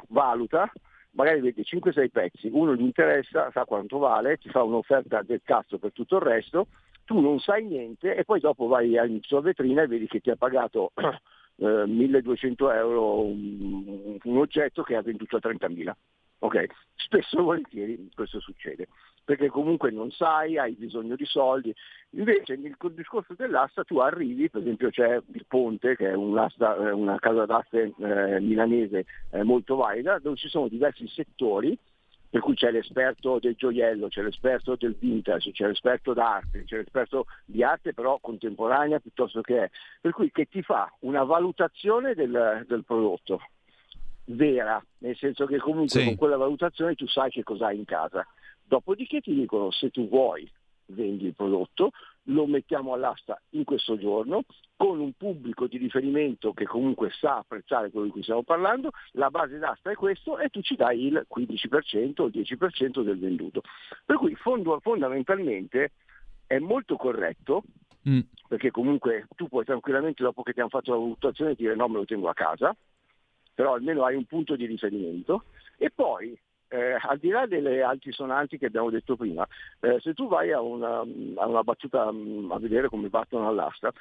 valuta, magari vedi 5-6 pezzi, uno gli interessa, sa quanto vale, ti fa un'offerta del cazzo per tutto il resto, tu non sai niente e poi dopo vai in sua vetrina e vedi che ti ha pagato eh, 1200 euro un, un, oggetto che ha venduto a 30.000. Okay. Spesso e volentieri questo succede, perché comunque non sai, hai bisogno di soldi. Invece nel discorso dell'asta tu arrivi, per esempio c'è il Ponte, che è una casa d'aste eh, milanese eh, molto valida, dove ci sono diversi settori per cui c'è l'esperto del gioiello, c'è l'esperto del vintage, c'è l'esperto d'arte, c'è l'esperto di arte però contemporanea piuttosto che è, per cui che ti fa una valutazione del, del prodotto vera, nel senso che comunque sì. con quella valutazione tu sai che cosa hai in casa. Dopodiché ti dicono se tu vuoi vendi il prodotto, lo mettiamo all'asta in questo giorno, con un pubblico di riferimento che comunque sa apprezzare quello di cui stiamo parlando, la base d'asta è questo e tu ci dai il 15% o il 10% del venduto. Per cui fondamentalmente è molto corretto, mm. perché comunque tu puoi tranquillamente dopo che ti hanno fatto la valutazione dire no me lo tengo a casa, però almeno hai un punto di riferimento e poi eh, al di là delle altisonanti che abbiamo detto prima, eh, se tu vai a una, a una battuta mm, a vedere come battono all'asta,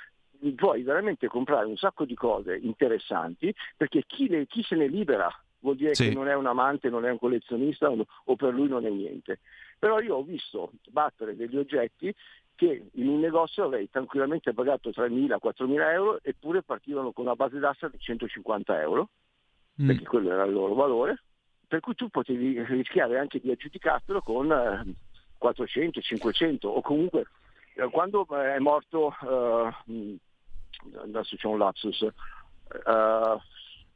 puoi veramente comprare un sacco di cose interessanti perché chi, le, chi se ne libera vuol dire sì. che non è un amante, non è un collezionista o per lui non è niente. Però io ho visto battere degli oggetti che in un negozio avrei tranquillamente pagato 3.000-4.000 euro eppure partivano con una base d'asta di 150 euro, mm. perché quello era il loro valore, per cui tu potevi rischiare anche di aggiudicartelo con 400, eh, 500 o comunque eh, quando è morto, uh, adesso c'è un lapsus, uh,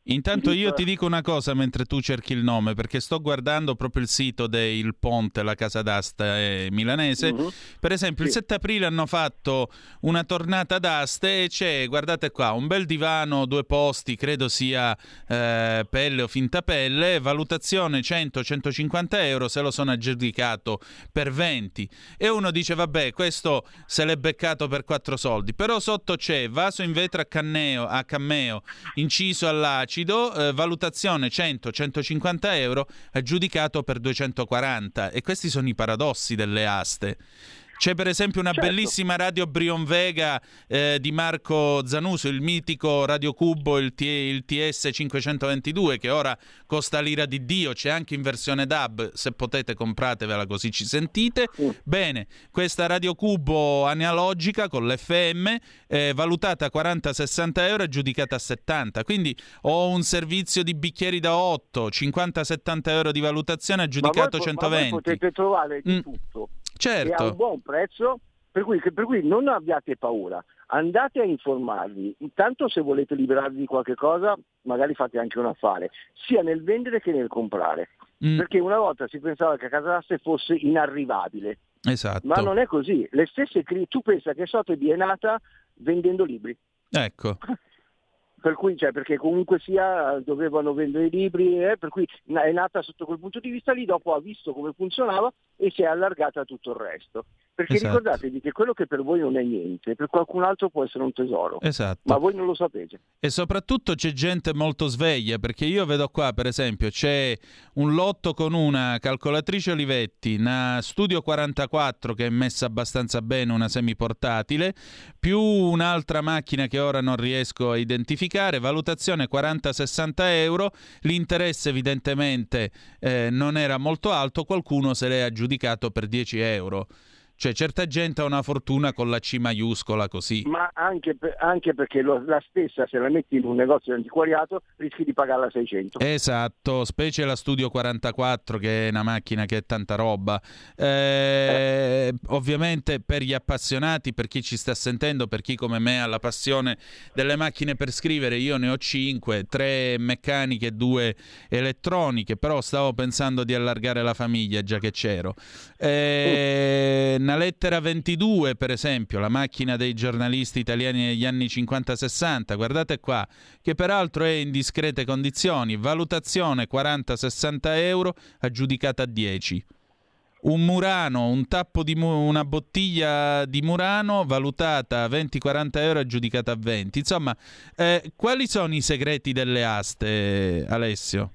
Intanto io ti dico una cosa mentre tu cerchi il nome, perché sto guardando proprio il sito del Ponte, la casa d'asta eh, milanese. Uh-huh. Per esempio, sì. il 7 aprile hanno fatto una tornata d'aste e c'è, guardate qua, un bel divano, due posti, credo sia eh, pelle o finta pelle, valutazione 100-150 euro, se lo sono aggiudicato per 20. E uno dice, vabbè, questo se l'è beccato per 4 soldi. Però sotto c'è vaso in vetro a, canneo, a cammeo, inciso all'acido acido, eh, valutazione 100-150 euro, aggiudicato per 240. E questi sono i paradossi delle aste. C'è per esempio una certo. bellissima radio Brion Vega eh, di Marco Zanuso, il mitico Radio Cubo, il, T- il, TS 522 che ora costa l'ira di Dio, c'è anche in versione DAB, se potete compratevela così ci sentite. Mm. Bene, questa Radio Cubo analogica con l'FM eh, valutata a 40-60 euro aggiudicata a 70, quindi ho un servizio di bicchieri da 8, 50-70 euro di valutazione aggiudicato ma voi, 120. Ma voi potete trovare di mm. tutto certo. e a un buon prezzo, per cui, per cui non abbiate paura, andate a informarvi, intanto se volete liberarvi di qualche cosa magari fate anche un affare, sia nel vendere che nel comprare, mm. perché una volta si pensava che a casa d'aste fosse inarrivabile, esatto. ma non è così, le stesse tu pensa che Sotheby è nata vendendo libri. Ecco. per cui, cioè, perché comunque sia dovevano vendere i libri, eh, per cui è nata sotto quel punto di vista lì, dopo ha visto come funzionava e si è allargata a tutto il resto. Perché esatto. ricordatevi che quello che per voi non è niente, per qualcun altro può essere un tesoro, esatto. ma voi non lo sapete. E soprattutto c'è gente molto sveglia, perché io vedo qua, per esempio, c'è un lotto con una calcolatrice Olivetti, una Studio 44 che è messa abbastanza bene, una semiportatile, più un'altra macchina che ora non riesco a identificare, valutazione 40-60 euro, l'interesse evidentemente eh, non era molto alto, qualcuno se l'è aggiudicato per 10 euro. Cioè, certa gente ha una fortuna con la C maiuscola così. Ma anche, per, anche perché lo, la stessa, se la metti in un negozio di antiquariato, rischi di pagarla 600. Esatto, specie la Studio 44, che è una macchina che è tanta roba. Eh, eh. Ovviamente per gli appassionati, per chi ci sta sentendo, per chi come me ha la passione delle macchine per scrivere, io ne ho 5, 3 meccaniche e 2 elettroniche, però stavo pensando di allargare la famiglia già che c'ero. Eh, mm una lettera 22, per esempio, la macchina dei giornalisti italiani negli anni 50-60, guardate qua, che peraltro è in discrete condizioni, valutazione 40-60 euro, aggiudicata a 10. un Murano, un tappo di mu- una bottiglia di Murano valutata a 20-40 euro aggiudicata a 20. Insomma, eh, quali sono i segreti delle aste, Alessio?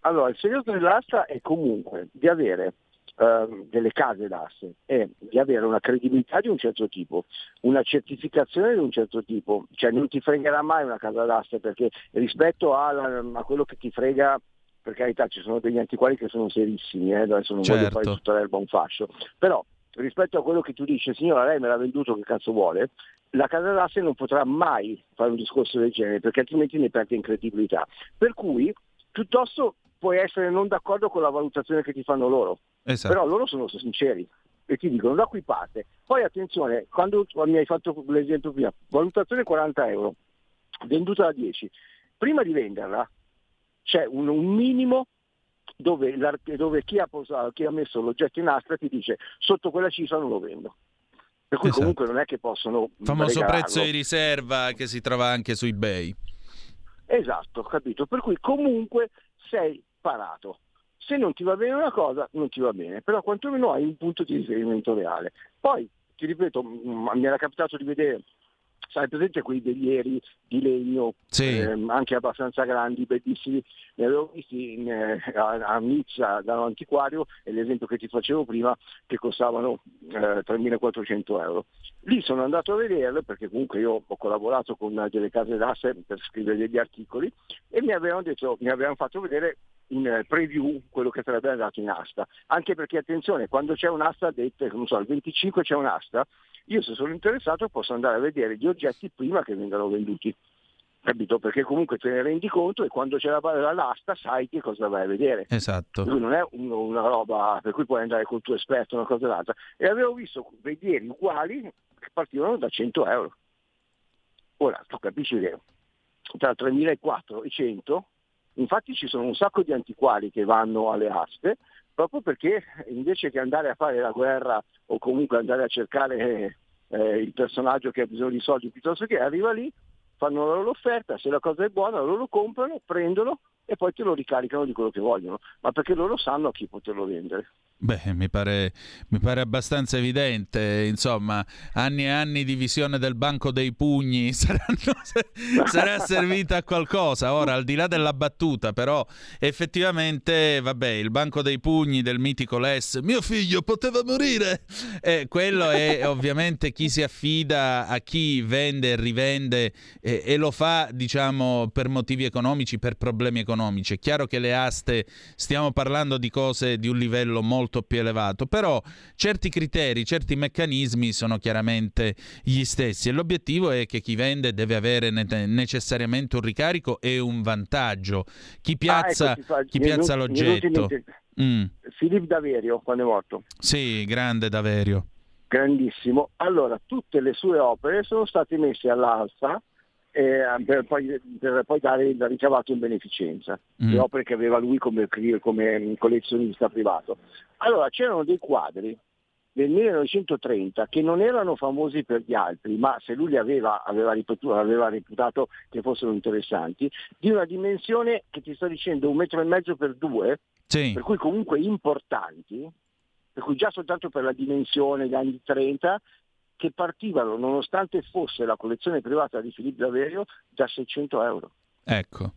Allora, il segreto dell'asta è comunque di avere ehm, delle case d'asse e di avere una credibilità di un certo tipo, una certificazione di un certo tipo, cioè non ti fregherà mai una casa d'asse perché rispetto a, a quello che ti frega per carità ci sono degli antiquari che sono serissimi, eh, adesso non Certo. voglio fare tutta l'erba un fascio, però rispetto a quello che tu dici, signora lei me l'ha venduto, che cazzo vuole, la casa d'asse non potrà mai fare un discorso del genere perché altrimenti ne perde in credibilità. Per cui piuttosto puoi essere non d'accordo con la valutazione che ti fanno loro, Esatto. però loro sono sinceri e ti dicono da qui parte. Poi attenzione, quando mi hai fatto l'esempio prima, valutazione 40 euro, venduta a 10, prima di venderla c'è un, un minimo dove, dove chi, ha posato- chi ha messo l'oggetto in asta ti dice sotto quella cifra non lo vendo. Per cui Esatto. comunque non è che possono... Famoso regalarlo. prezzo di riserva che si trova anche su eBay. Esatto, capito. Per cui comunque sei parato. Se non ti va bene una cosa, non ti va bene, però quantomeno hai un punto di riferimento reale. Poi, ti ripeto, m- mi era capitato di vedere, sai presente quei velieri di legno, Sì. ehm, anche abbastanza grandi, bellissimi, ne avevo visti in, eh, a, a Nizza da un antiquario, e l'esempio che ti facevo prima, che costavano eh, 3.400 euro. Lì sono andato a vederle perché comunque io ho collaborato con delle case d'asse per scrivere degli articoli e mi avevano, detto, mi avevano fatto vedere in eh, preview quello che sarebbe andato in asta. Anche perché attenzione, quando c'è un'asta detta, non so, il 25 c'è un'asta, io se sono interessato posso andare a vedere gli oggetti prima che vengano venduti. Capito? Perché comunque te ne rendi conto e quando c'è la, l'asta sai che cosa vai a vedere. Esatto. Lui non è un- una roba per cui puoi andare col tuo esperto, una cosa o l'altra. E avevo visto velieri uguali che partivano da 100 euro. Ora, tu capisci che tra 3.400 e 100, infatti ci sono un sacco di antiquari che vanno alle aste, proprio perché invece che andare a fare la guerra o comunque andare a cercare eh, il personaggio che ha bisogno di soldi piuttosto che arriva lì, fanno la loro offerta, se la cosa è buona loro lo comprano, prendono e poi te lo ricaricano di quello che vogliono, ma perché loro sanno a chi poterlo vendere. Beh, mi pare, mi pare abbastanza evidente, insomma, anni e anni di visione del banco dei pugni saranno, sarà servita a qualcosa. Ora, al di là della battuta, però, effettivamente, vabbè, il banco dei pugni del mitico Les, mio figlio poteva morire. Eh, quello è ovviamente chi si affida a chi vende e rivende eh, e lo fa, diciamo, per motivi economici, per problemi economici. È chiaro che le aste, stiamo parlando di cose di un livello molto più elevato, però certi criteri, certi meccanismi sono chiaramente gli stessi e l'obiettivo è che chi vende deve avere ne- necessariamente un ricarico e un vantaggio. Chi piazza, Ah, ecco, fa- chi piazza venuto- mi è venuto in l'oggetto. Mm, Filippo Daverio quando è morto. sì, grande Daverio. grandissimo. Allora, tutte le sue opere sono state messe all'alza per, poi, per poi dare il ricavato in beneficenza, Mm. le opere che aveva lui come, come collezionista privato. Allora, c'erano dei quadri del 1930 che non erano famosi per gli altri, ma se lui li aveva, aveva, ripetuto, aveva reputato che fossero interessanti, di una dimensione che ti sto dicendo un metro e mezzo per due, Sì, per cui comunque importanti, per cui già soltanto per la dimensione degli anni 30, che partivano, nonostante fosse la collezione privata di Filippo Daverio, da 600 euro. ecco.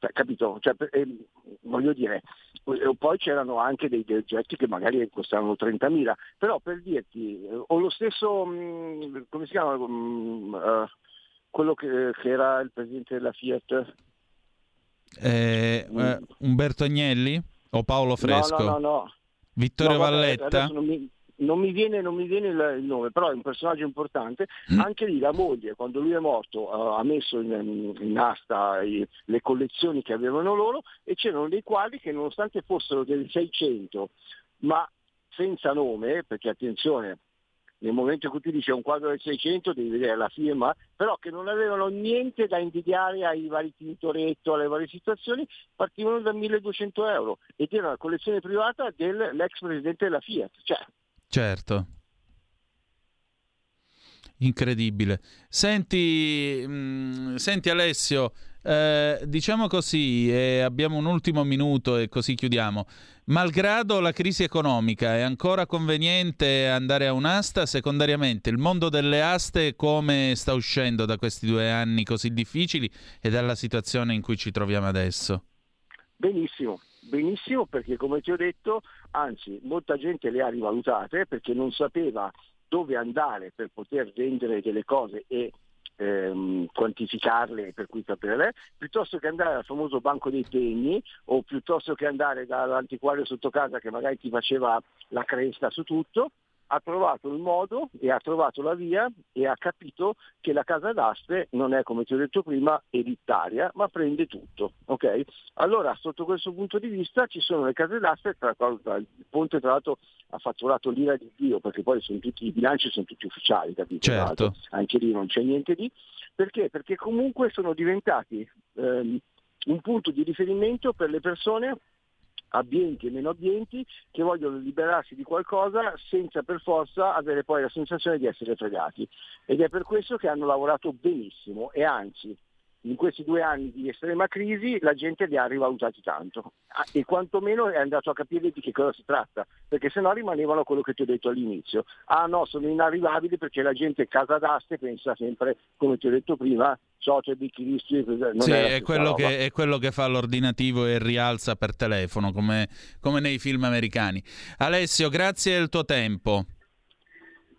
Cioè, capito? Cioè, eh, voglio dire, eh, poi c'erano anche dei, dei oggetti che magari costavano 30.000, però per dirti, eh, o lo stesso, mh, come si chiama, mh, eh, quello che, che era il presidente della Fiat, Eh, eh, Umberto Agnelli o Paolo Fresco? No, no, no, no. Vittorio No, vabbè, Valletta? mi, non mi viene, non mi viene il, nome, però è un personaggio importante. Anche lì la moglie, quando lui è morto, eh, ha messo in, in asta i- le collezioni che avevano loro e c'erano dei quadri che nonostante fossero del 600, ma senza nome, perché attenzione, nel momento in cui tu dici un quadro del 600 devi vedere la firma, però che non avevano niente da invidiare ai vari Tintoretto, alle varie situazioni, partivano da 1200 euro ed era una collezione privata dell'ex presidente della Fiat. Cioè, Certo. Incredibile. Senti, mh, senti Alessio, eh, diciamo così, eh, abbiamo un ultimo minuto e così chiudiamo. Malgrado la crisi economica, è ancora conveniente andare a un'asta? Secondariamente, il mondo delle aste come sta uscendo da questi due anni così difficili e dalla situazione in cui ci troviamo adesso? Benissimo, benissimo perché come ti ho detto, anzi molta gente le ha rivalutate perché non sapeva dove andare per poter vendere delle cose e ehm, quantificarle per cui sapere, piuttosto che andare al famoso banco dei pegni o piuttosto che andare dall'antiquario sotto casa che magari ti faceva la cresta su tutto, ha trovato il modo e ha trovato la via e ha capito che la casa d'aste non è, come ti ho detto prima, elitaria, ma prende tutto. Okay? Allora, sotto questo punto di vista ci sono le case d'aste, tra, tra, il Ponte tra l'altro ha fatturato l'ira di Dio, perché poi tutti, i bilanci sono tutti ufficiali, capito? Certo. Anche lì non c'è niente di. Perché? Perché comunque sono diventati ehm, un punto di riferimento per le persone abbienti e meno abbienti che vogliono liberarsi di qualcosa senza per forza avere poi la sensazione di essere fregati. Ed è per questo che hanno lavorato benissimo e anzi in questi due anni di estrema crisi la gente li ha rivalutati tanto ah, e quantomeno è andato a capire di che cosa si tratta, perché se no rimanevano quello che ti ho detto all'inizio. Ah no, sono inarrivabili perché la gente casa d'aste pensa sempre, come ti ho detto prima, social di Cristi. Sì, è, è, quello che, è quello che fa l'ordinativo e rialza per telefono, come, come nei film americani. Alessio, grazie del tuo tempo.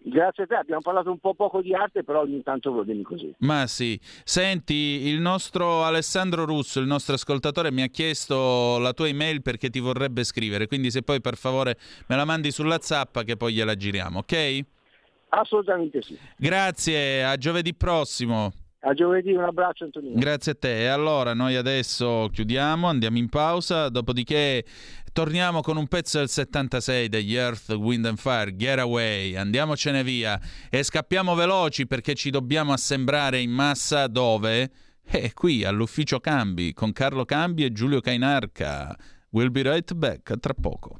Grazie a te, abbiamo parlato un po' poco di arte, però ogni tanto va bene così. Ma sì. Senti, il nostro Alessandro Russo, il nostro ascoltatore, mi ha chiesto la tua email perché ti vorrebbe scrivere, quindi se poi per favore me la mandi sulla zappa che poi gliela giriamo, ok? Assolutamente sì. Grazie, a giovedì prossimo. A giovedì, un abbraccio Antonino. Grazie a te. E allora noi adesso chiudiamo, andiamo in pausa, dopodiché torniamo con un pezzo del 76 degli Earth, Wind and Fire, Get Away, andiamocene via e scappiamo veloci perché ci dobbiamo assembrare in massa dove? Eh, qui all'ufficio Cambi con Carlo Cambi e Giulio Cainarca. We'll be right back tra poco.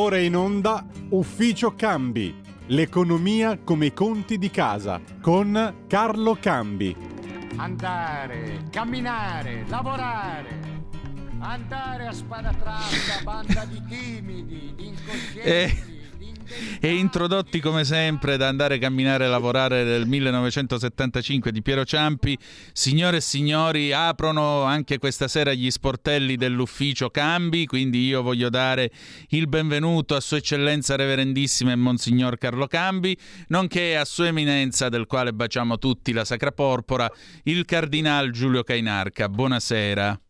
Ora in onda Ufficio Cambi, l'economia come i conti di casa, con Carlo Cambi. Andare, camminare, lavorare. Andare a spada tratta, banda di timidi, di incoscienti. Eh e introdotti come sempre da andare a camminare e lavorare del 1975 di Piero Ciampi. Signore e signori, aprono anche questa sera gli sportelli dell'ufficio Cambi, quindi io voglio dare il benvenuto a Sua Eccellenza Reverendissima e Monsignor Carlo Cambi, nonché a Sua Eminenza, del quale baciamo tutti la Sacra Porpora, il Cardinal Giulio Cainarca. Buonasera.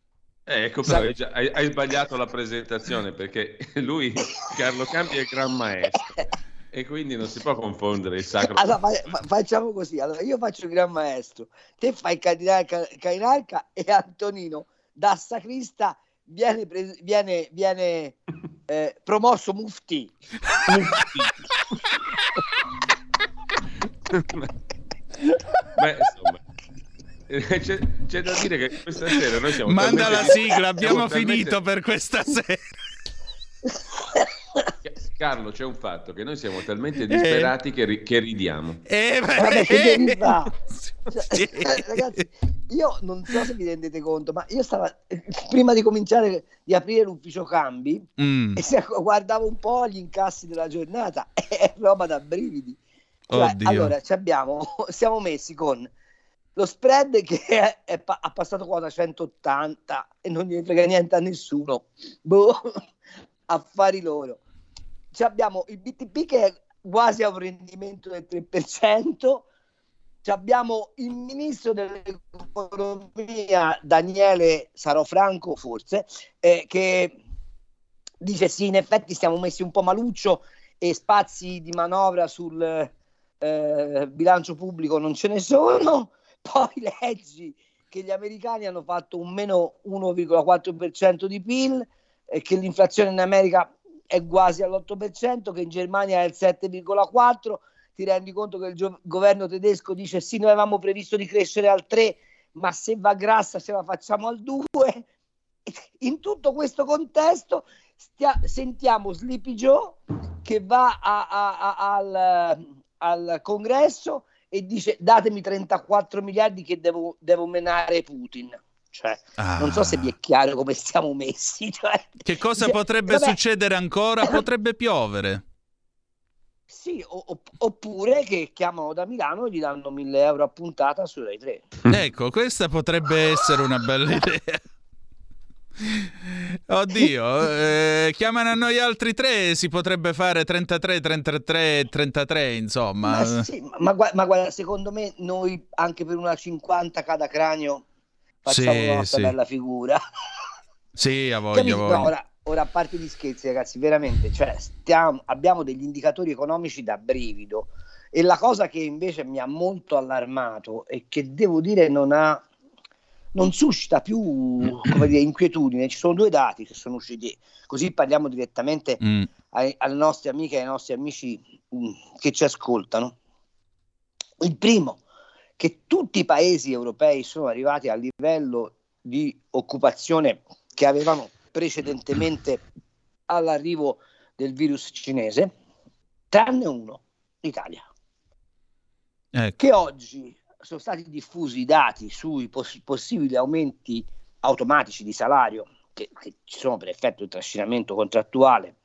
Eh, ecco, però hai, hai, hai, sbagliato la presentazione perché lui, Carlo Campi, è gran maestro e quindi non si può confondere il sacro. Allora, fa, facciamo così: allora, io faccio il gran maestro, te fai il cardinale Cainarca e Antonino da sacrista viene, viene, viene eh, promosso mufti. Beh, insomma. C'è, c'è, da dire che questa sera noi siamo manda la sigla abbiamo finito per questa sera Carlo c'è un fatto che noi siamo talmente disperati eh. che, ri- che, ridiamo eh, Vabbè, che deriva. Cioè, ragazzi io non so se vi rendete conto ma io stavo prima di cominciare di aprire l'ufficio cambi mm. e se guardavo un po' gli incassi della giornata è roba da brividi cioè, allora abbiamo, siamo messi con lo spread che è, è, ha passato quota 180 e non gli frega niente a nessuno. Boh, affari loro. Ci abbiamo il BTP che è quasi a un rendimento del 3%. Ci abbiamo il ministro dell'economia Daniele Sarò Franco, forse, eh, che dice sì, in effetti stiamo messi un po' maluccio e spazi di manovra sul eh, bilancio pubblico non ce ne sono poi leggi che gli americani hanno fatto un meno 1,4% di PIL e che l'inflazione in America è quasi all'8%, che in Germania è il 7,4%, ti rendi conto che il governo tedesco dice sì, noi avevamo previsto di crescere al 3%, ma se va grassa ce la facciamo al 2%. In tutto questo contesto stia- sentiamo Sleepy Joe che va a- a- al, al congresso e dice datemi 34 miliardi che devo, devo menare Putin. Cioè, ah. non so se vi è chiaro come stiamo messi. Cioè, che cosa dice, potrebbe vabbè, succedere ancora? Potrebbe piovere. Sì, oppure che chiamano da Milano e gli danno 1000 euro a puntata su Rai 3. Ecco, questa potrebbe essere una bella idea. Oddio, eh, chiamano a noi altri tre, si potrebbe fare 33, 33, 33, insomma. Ma, sì, ma, ma, guarda, secondo me noi anche per una 50 cada cranio facciamo sì, una sì. bella figura. Sì, a voglia, no, ora, ora, a parte gli scherzi, ragazzi, veramente, cioè, stiamo, abbiamo degli indicatori economici da brivido. E la cosa che invece mi ha molto allarmato e che devo dire non ha non suscita più dire, inquietudine. Ci sono due dati che sono usciti, così parliamo direttamente mm. ai, alle nostre amiche e ai nostri amici mh, mm, che ci ascoltano. Il primo, che tutti i paesi europei sono arrivati al livello di occupazione che avevano precedentemente all'arrivo del virus cinese, tranne uno, l'Italia. Ecco. Che oggi sono stati diffusi i dati sui poss- possibili aumenti automatici di salario che, che, ci sono per effetto del trascinamento contrattuale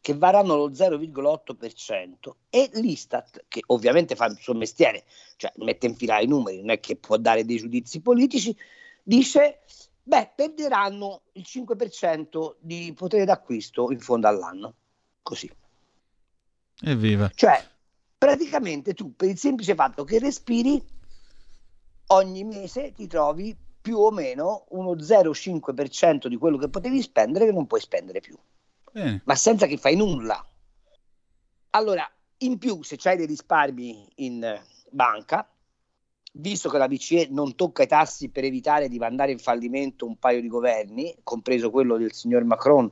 che varranno lo 0,8% e l'Istat, che ovviamente fa il suo mestiere, cioè mette in fila i numeri, non è che può dare dei giudizi politici, dice, beh, perderanno il 5% di potere d'acquisto in fondo all'anno. Così. Evviva. Cioè, praticamente tu per il semplice fatto che respiri ogni mese ti trovi più o meno uno 0,5% di quello che potevi spendere che non puoi spendere più, Bene. ma senza che fai nulla. Allora, in più, se hai dei risparmi in banca, visto che la BCE non tocca i tassi per evitare di mandare in fallimento un paio di governi, compreso quello del signor Macron,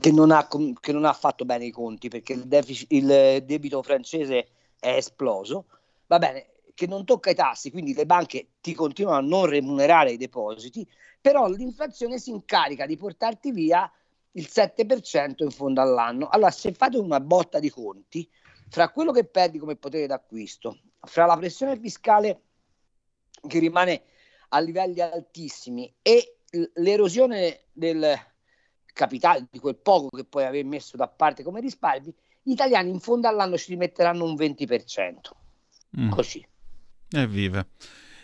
che non, ha, che non ha fatto bene i conti perché il, deficit, il debito francese è esploso, va bene, che non tocca i tassi, quindi le banche ti continuano a non remunerare i depositi, però l'inflazione si incarica di portarti via il 7% in fondo all'anno. Allora, se fate una botta di conti, fra quello che perdi come potere d'acquisto, fra la pressione fiscale che rimane a livelli altissimi e l'erosione del capitale, di quel poco che puoi aver messo da parte come risparmi, gli italiani in fondo all'anno ci rimetteranno un 20%. Mm. Così. Evviva.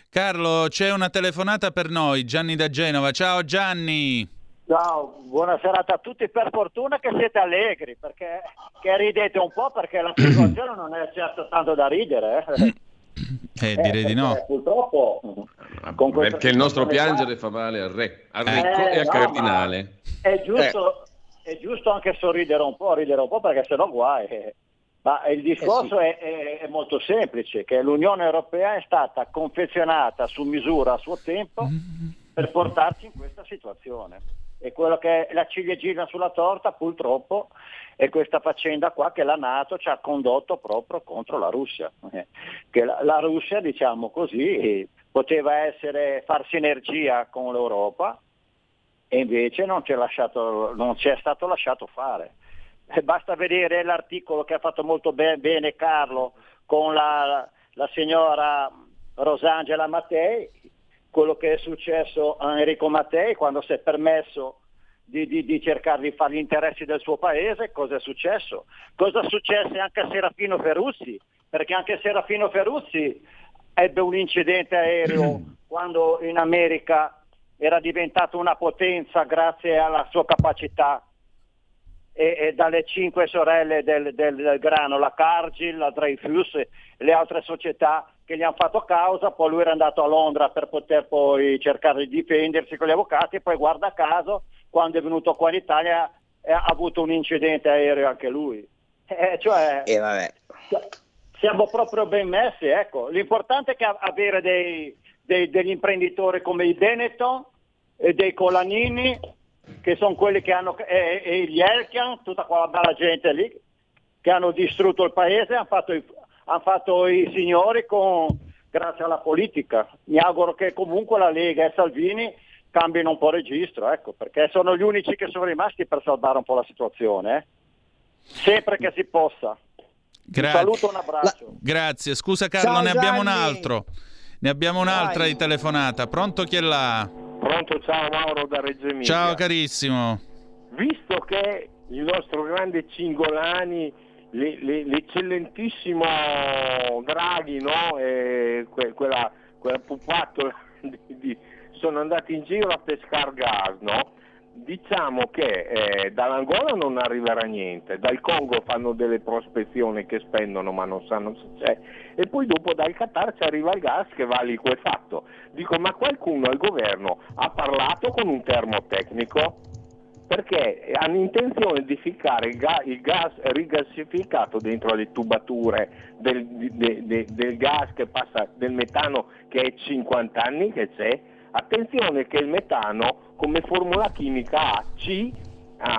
Carlo, c'è una telefonata per noi, Gianni da Genova. Ciao Gianni. Ciao, buona serata a tutti. Per fortuna che siete allegri, perché che ridete un po' perché la situazione non è certo tanto da ridere. Eh. Eh, direi eh, di no. Purtroppo. Perché il nostro piangere fa male al re, al ricco eh, e al no, cardinale. È giusto, è giusto anche sorridere un po', ridere un po' perché sennò guai. Ma il discorso eh sì. è, è, molto semplice, che l'Unione Europea è stata confezionata su misura a suo tempo per portarci in questa situazione. E quello che è la ciliegina sulla torta, purtroppo, è questa faccenda qua che la Nato ci ha condotto proprio contro la Russia. Eh, che la, la Russia, diciamo così, poteva essere, far sinergia con l'Europa e invece non ci è, lasciato, non ci è stato lasciato fare. E basta vedere l'articolo che ha fatto molto be- bene Carlo con la, la signora Rosangela Mattei, quello che è successo a Enrico Mattei quando si è permesso di, di, di, cercare di fare gli interessi del suo paese, cosa è successo? Cosa successe anche a Serafino Ferruzzi? Perché anche Serafino Ferruzzi ebbe un incidente aereo quando in America era diventato una potenza grazie alla sua capacità e, e dalle cinque sorelle del, del, del, grano, la Cargill, la Dreyfus e le altre società che gli hanno fatto causa, poi lui era andato a Londra per poter poi cercare di difendersi con gli avvocati e poi guarda caso quando è venuto qua in Italia ha avuto un incidente aereo anche lui. Eh, cioè, e vabbè. Siamo proprio ben messi, ecco. L'importante è che avere dei, dei, degli imprenditori come i Benetton e dei Colanini che sono quelli che hanno, e, e gli Elkian, tutta quella bella gente lì, che hanno distrutto il paese, hanno fatto i, hanno fatto i signori con, grazie alla politica. Mi auguro che comunque la Lega e Salvini cambino un po' registro, ecco, perché sono gli unici che sono rimasti per salvare un po' la situazione, eh? sempre che si possa. Grazie. Un saluto, un abbraccio. La... Grazie, scusa Carlo, Ciao, ne abbiamo un altro. Ne abbiamo un'altra di telefonata. Pronto chi è là? Pronto, ciao Mauro da Reggio Emilia. Ciao carissimo. Visto che il nostro grande Cingolani, l'eccellentissimo Draghi, no? E que, quella, quella pupattola di, di, sono andati in giro a pescare gas, no? Diciamo che eh, dall'Angola non arriverà niente, dal Congo fanno delle prospezioni che spendono ma non sanno se c'è e poi dopo dal Qatar ci arriva il gas che va liquefatto. Dico ma qualcuno al governo ha parlato con un termotecnico? Perché hanno intenzione di ficcare il, ga- il gas rigassificato dentro le tubature del, de- de- del gas che passa, del metano che è 50 anni che c'è? Attenzione che il metano come formula chimica C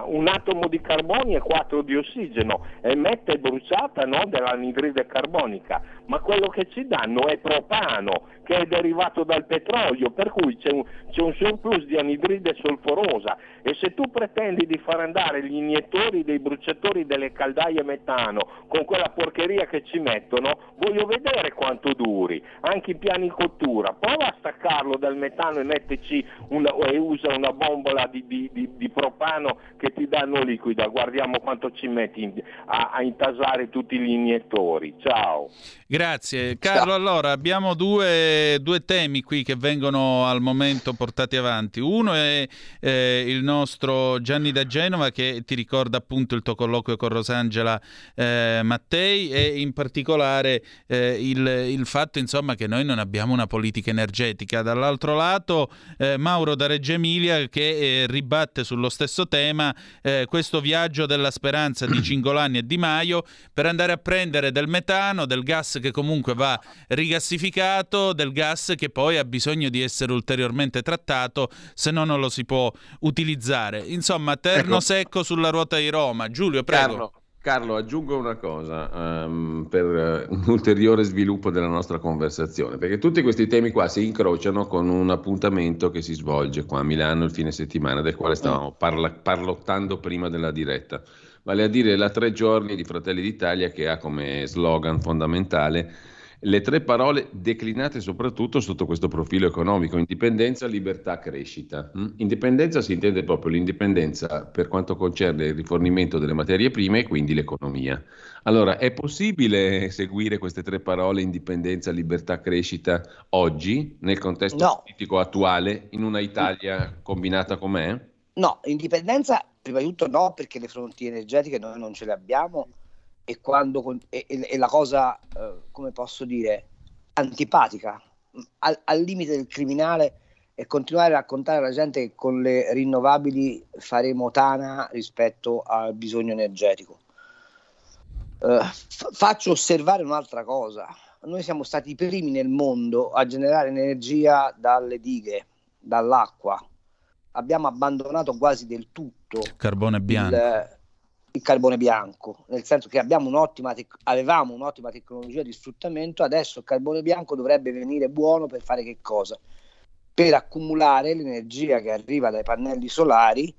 un atomo di carbonio e 4 di ossigeno, emette bruciata no, dell'anidride carbonica, ma quello che ci danno è propano, che è derivato dal petrolio, per cui c'è un, c'è un surplus di anidride solforosa e se tu pretendi di far andare gli iniettori dei bruciatori delle caldaie metano con quella porcheria che ci mettono, voglio vedere quanto duri, anche i piani cottura, prova a staccarlo dal metano e metterci una, e usa una bombola di, di, di, di propano che ti danno liquida, guardiamo quanto ci metti a, a intasare tutti gli iniettori. Ciao. Grazie. Carlo, Ciao. allora abbiamo due, due, temi qui che vengono al momento portati avanti. Uno è eh, il nostro Gianni da Genova che ti ricorda appunto il tuo colloquio con Rosangela eh, Mattei e in particolare eh, il, il, fatto insomma che noi non abbiamo una politica energetica. Dall'altro lato eh, Mauro da Reggio Emilia che eh, ribatte sullo stesso tema eh, questo viaggio della speranza di Cingolani e Di Maio per andare a prendere del metano, del gas che comunque va rigassificato, del gas che poi ha bisogno di essere ulteriormente trattato, se no non lo si può utilizzare. Insomma, terno ecco. secco sulla ruota di Roma. Giulio, prego. Carlo. Carlo, aggiungo una cosa um, per uh, un ulteriore sviluppo della nostra conversazione, perché tutti questi temi qua si incrociano con un appuntamento che si svolge qua a Milano il fine settimana, del quale stavamo parla- parlottando prima della diretta, vale a dire la tre giorni di Fratelli d'Italia che ha come slogan fondamentale le tre parole declinate soprattutto sotto questo profilo economico, indipendenza, libertà, crescita. Mm? Indipendenza si intende proprio l'indipendenza per quanto concerne il rifornimento delle materie prime e quindi l'economia. Allora, è possibile seguire queste tre parole, indipendenza, libertà, crescita, oggi, nel contesto no. politico attuale, in una Italia combinata com'è? No, indipendenza prima di tutto no, perché le frontiere energetiche noi non ce le abbiamo e, quando, e, e la cosa, eh, come posso dire, antipatica, al, al, limite del criminale è continuare a raccontare alla gente che con le rinnovabili faremo tana rispetto al bisogno energetico. Eh, f- faccio osservare un'altra cosa. Noi siamo stati i primi nel mondo a generare energia dalle dighe, dall'acqua. Abbiamo abbandonato quasi del tutto carbone bianco. Il, il carbone bianco, nel senso che un'ottima tec- avevamo un'ottima tecnologia di sfruttamento, adesso il carbone bianco dovrebbe venire buono per fare che cosa? Per accumulare l'energia che arriva dai pannelli solari,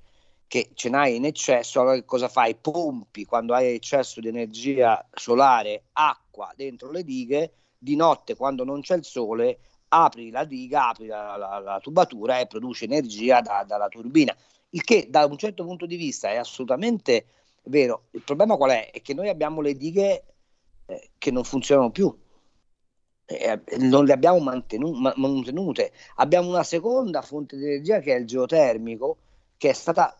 che ce n'hai in eccesso, allora che cosa fai? Pompi quando hai eccesso di energia solare acqua dentro le dighe, di notte quando non c'è il sole apri la diga, apri la, la, la tubatura e produce energia da, dalla turbina, il che da un certo punto di vista è assolutamente vero. Il problema qual è? È che noi abbiamo le dighe eh, che non funzionano più. Eh, non le abbiamo mantenu- mantenute. Abbiamo una seconda fonte di energia che è il geotermico, che è stata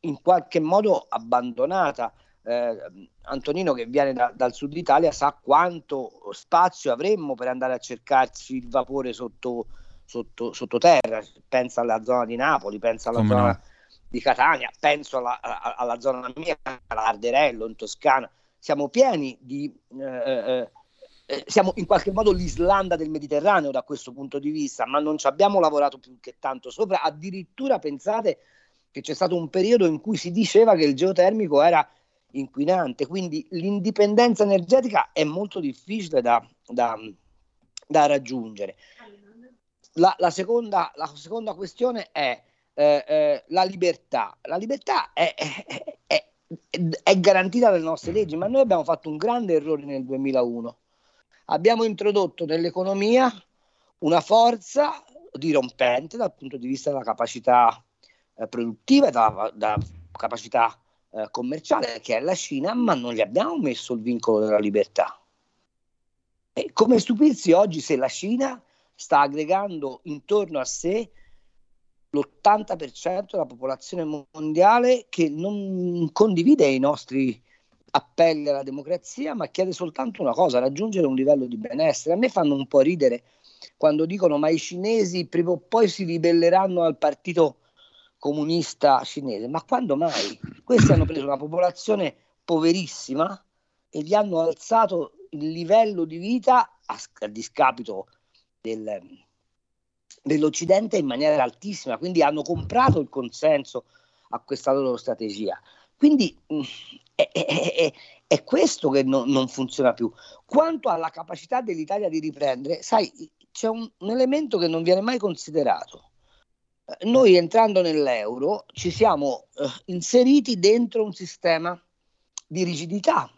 in qualche modo abbandonata. Eh, Antonino, che viene da, dal sud Italia, sa quanto spazio avremmo per andare a cercarci il vapore sotto, sotto, sottoterra. Pensa alla zona di Napoli, pensa alla Come zona. No di Catania, penso alla, alla, zona mia, all'Arderello in Toscana, siamo pieni di... Eh, eh, eh, siamo in qualche modo l'Islanda del Mediterraneo da questo punto di vista, ma non ci abbiamo lavorato più che tanto sopra. Addirittura pensate che c'è stato un periodo in cui si diceva che il geotermico era inquinante, quindi l'indipendenza energetica è molto difficile da, da, da raggiungere. La, la, seconda, la seconda questione è eh, eh, la libertà. La libertà è, è, è, è, garantita dalle nostre leggi, ma noi abbiamo fatto un grande errore nel 2001. Abbiamo introdotto nell'economia una forza dirompente dal punto di vista della capacità eh, produttiva e della, della capacità eh, commerciale, che è la Cina, ma non gli abbiamo messo il vincolo della libertà. E come stupirsi oggi se la Cina sta aggregando intorno a sé l'80% della popolazione mondiale che non condivide i nostri appelli alla democrazia, ma chiede soltanto una cosa, raggiungere un livello di benessere. A me fanno un po' ridere quando dicono ma i cinesi prima o poi si ribelleranno al partito comunista cinese, ma quando mai? Questi hanno preso una popolazione poverissima e gli hanno alzato il livello di vita a, a discapito del, dell'Occidente in maniera altissima, quindi hanno comprato il consenso a questa loro strategia. Quindi mh, è, è, è, è, questo che no, non funziona più. Quanto alla capacità dell'Italia di riprendere, sai, c'è un, un elemento che non viene mai considerato. Eh, noi entrando nell'euro ci siamo eh, inseriti dentro un sistema di rigidità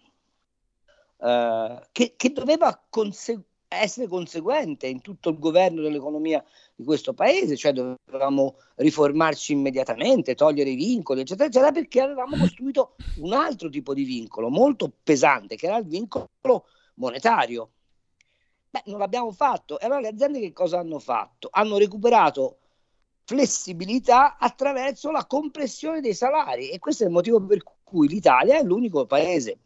eh, che, che, doveva conseguire essere conseguente in tutto il governo dell'economia di questo paese, cioè dovevamo riformarci immediatamente, togliere i vincoli, eccetera, eccetera, perché avevamo costruito un altro tipo di vincolo molto pesante, che era il vincolo monetario. Beh, non l'abbiamo fatto. E allora le aziende che cosa hanno fatto? Hanno recuperato flessibilità attraverso la compressione dei salari e questo è il motivo per cui l'Italia è l'unico paese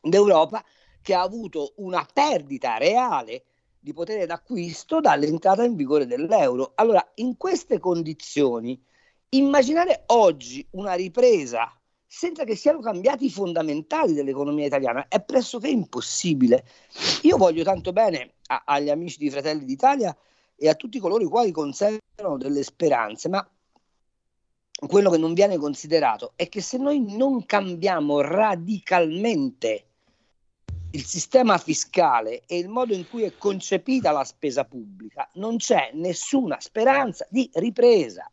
d'Europa che ha avuto una perdita reale di potere d'acquisto dall'entrata in vigore dell'euro. Allora, in queste condizioni, immaginare oggi una ripresa senza che siano cambiati i fondamentali dell'economia italiana è pressoché impossibile. Io voglio tanto bene a, agli amici di Fratelli d'Italia e a tutti coloro i quali conservano delle speranze, ma quello che non viene considerato è che se noi non cambiamo radicalmente il sistema fiscale e il modo in cui è concepita la spesa pubblica, non c'è nessuna speranza di ripresa.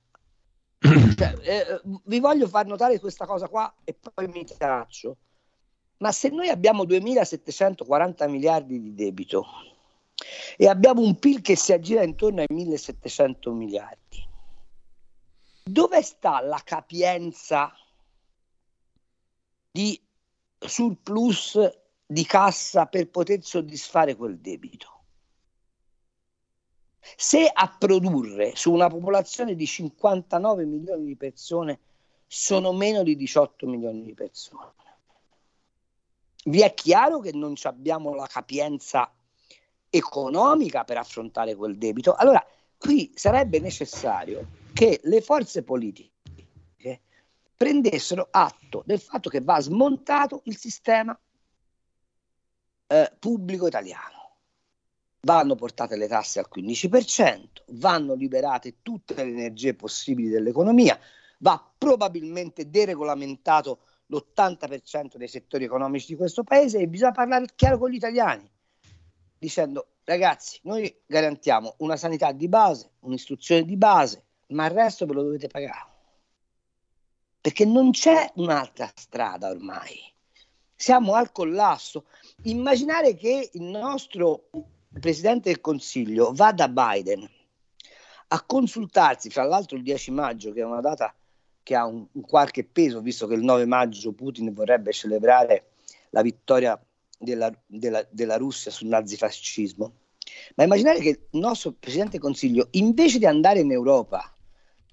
Cioè, eh, vi voglio far notare questa cosa qua e poi mi taccio. Ma se noi abbiamo 2.740 miliardi di debito e abbiamo un PIL che si aggira intorno ai 1.700 miliardi, dove sta la capienza di surplus di cassa per poter soddisfare quel debito? Se a produrre su una popolazione di 59 milioni di persone sono meno di 18 milioni di persone, vi è chiaro che non abbiamo la capienza economica per affrontare quel debito. Allora, qui sarebbe necessario che le forze politiche prendessero atto del fatto che va smontato il sistema eh, pubblico italiano. Vanno portate le tasse al 15%, vanno liberate tutte le energie possibili dell'economia, va probabilmente deregolamentato l'80% dei settori economici di questo paese e bisogna parlare chiaro con gli italiani, dicendo ragazzi, noi garantiamo una sanità di base, un'istruzione di base, ma il resto ve lo dovete pagare. Perché non c'è un'altra strada ormai. Siamo al collasso. Immaginare che il nostro Presidente del Consiglio va da Biden a consultarsi, fra l'altro il 10 maggio, che è una data che ha un, un qualche peso, visto che il 9 maggio Putin vorrebbe celebrare la vittoria della, della, della Russia sul nazifascismo. Ma immaginare che il nostro Presidente del Consiglio, invece di andare in Europa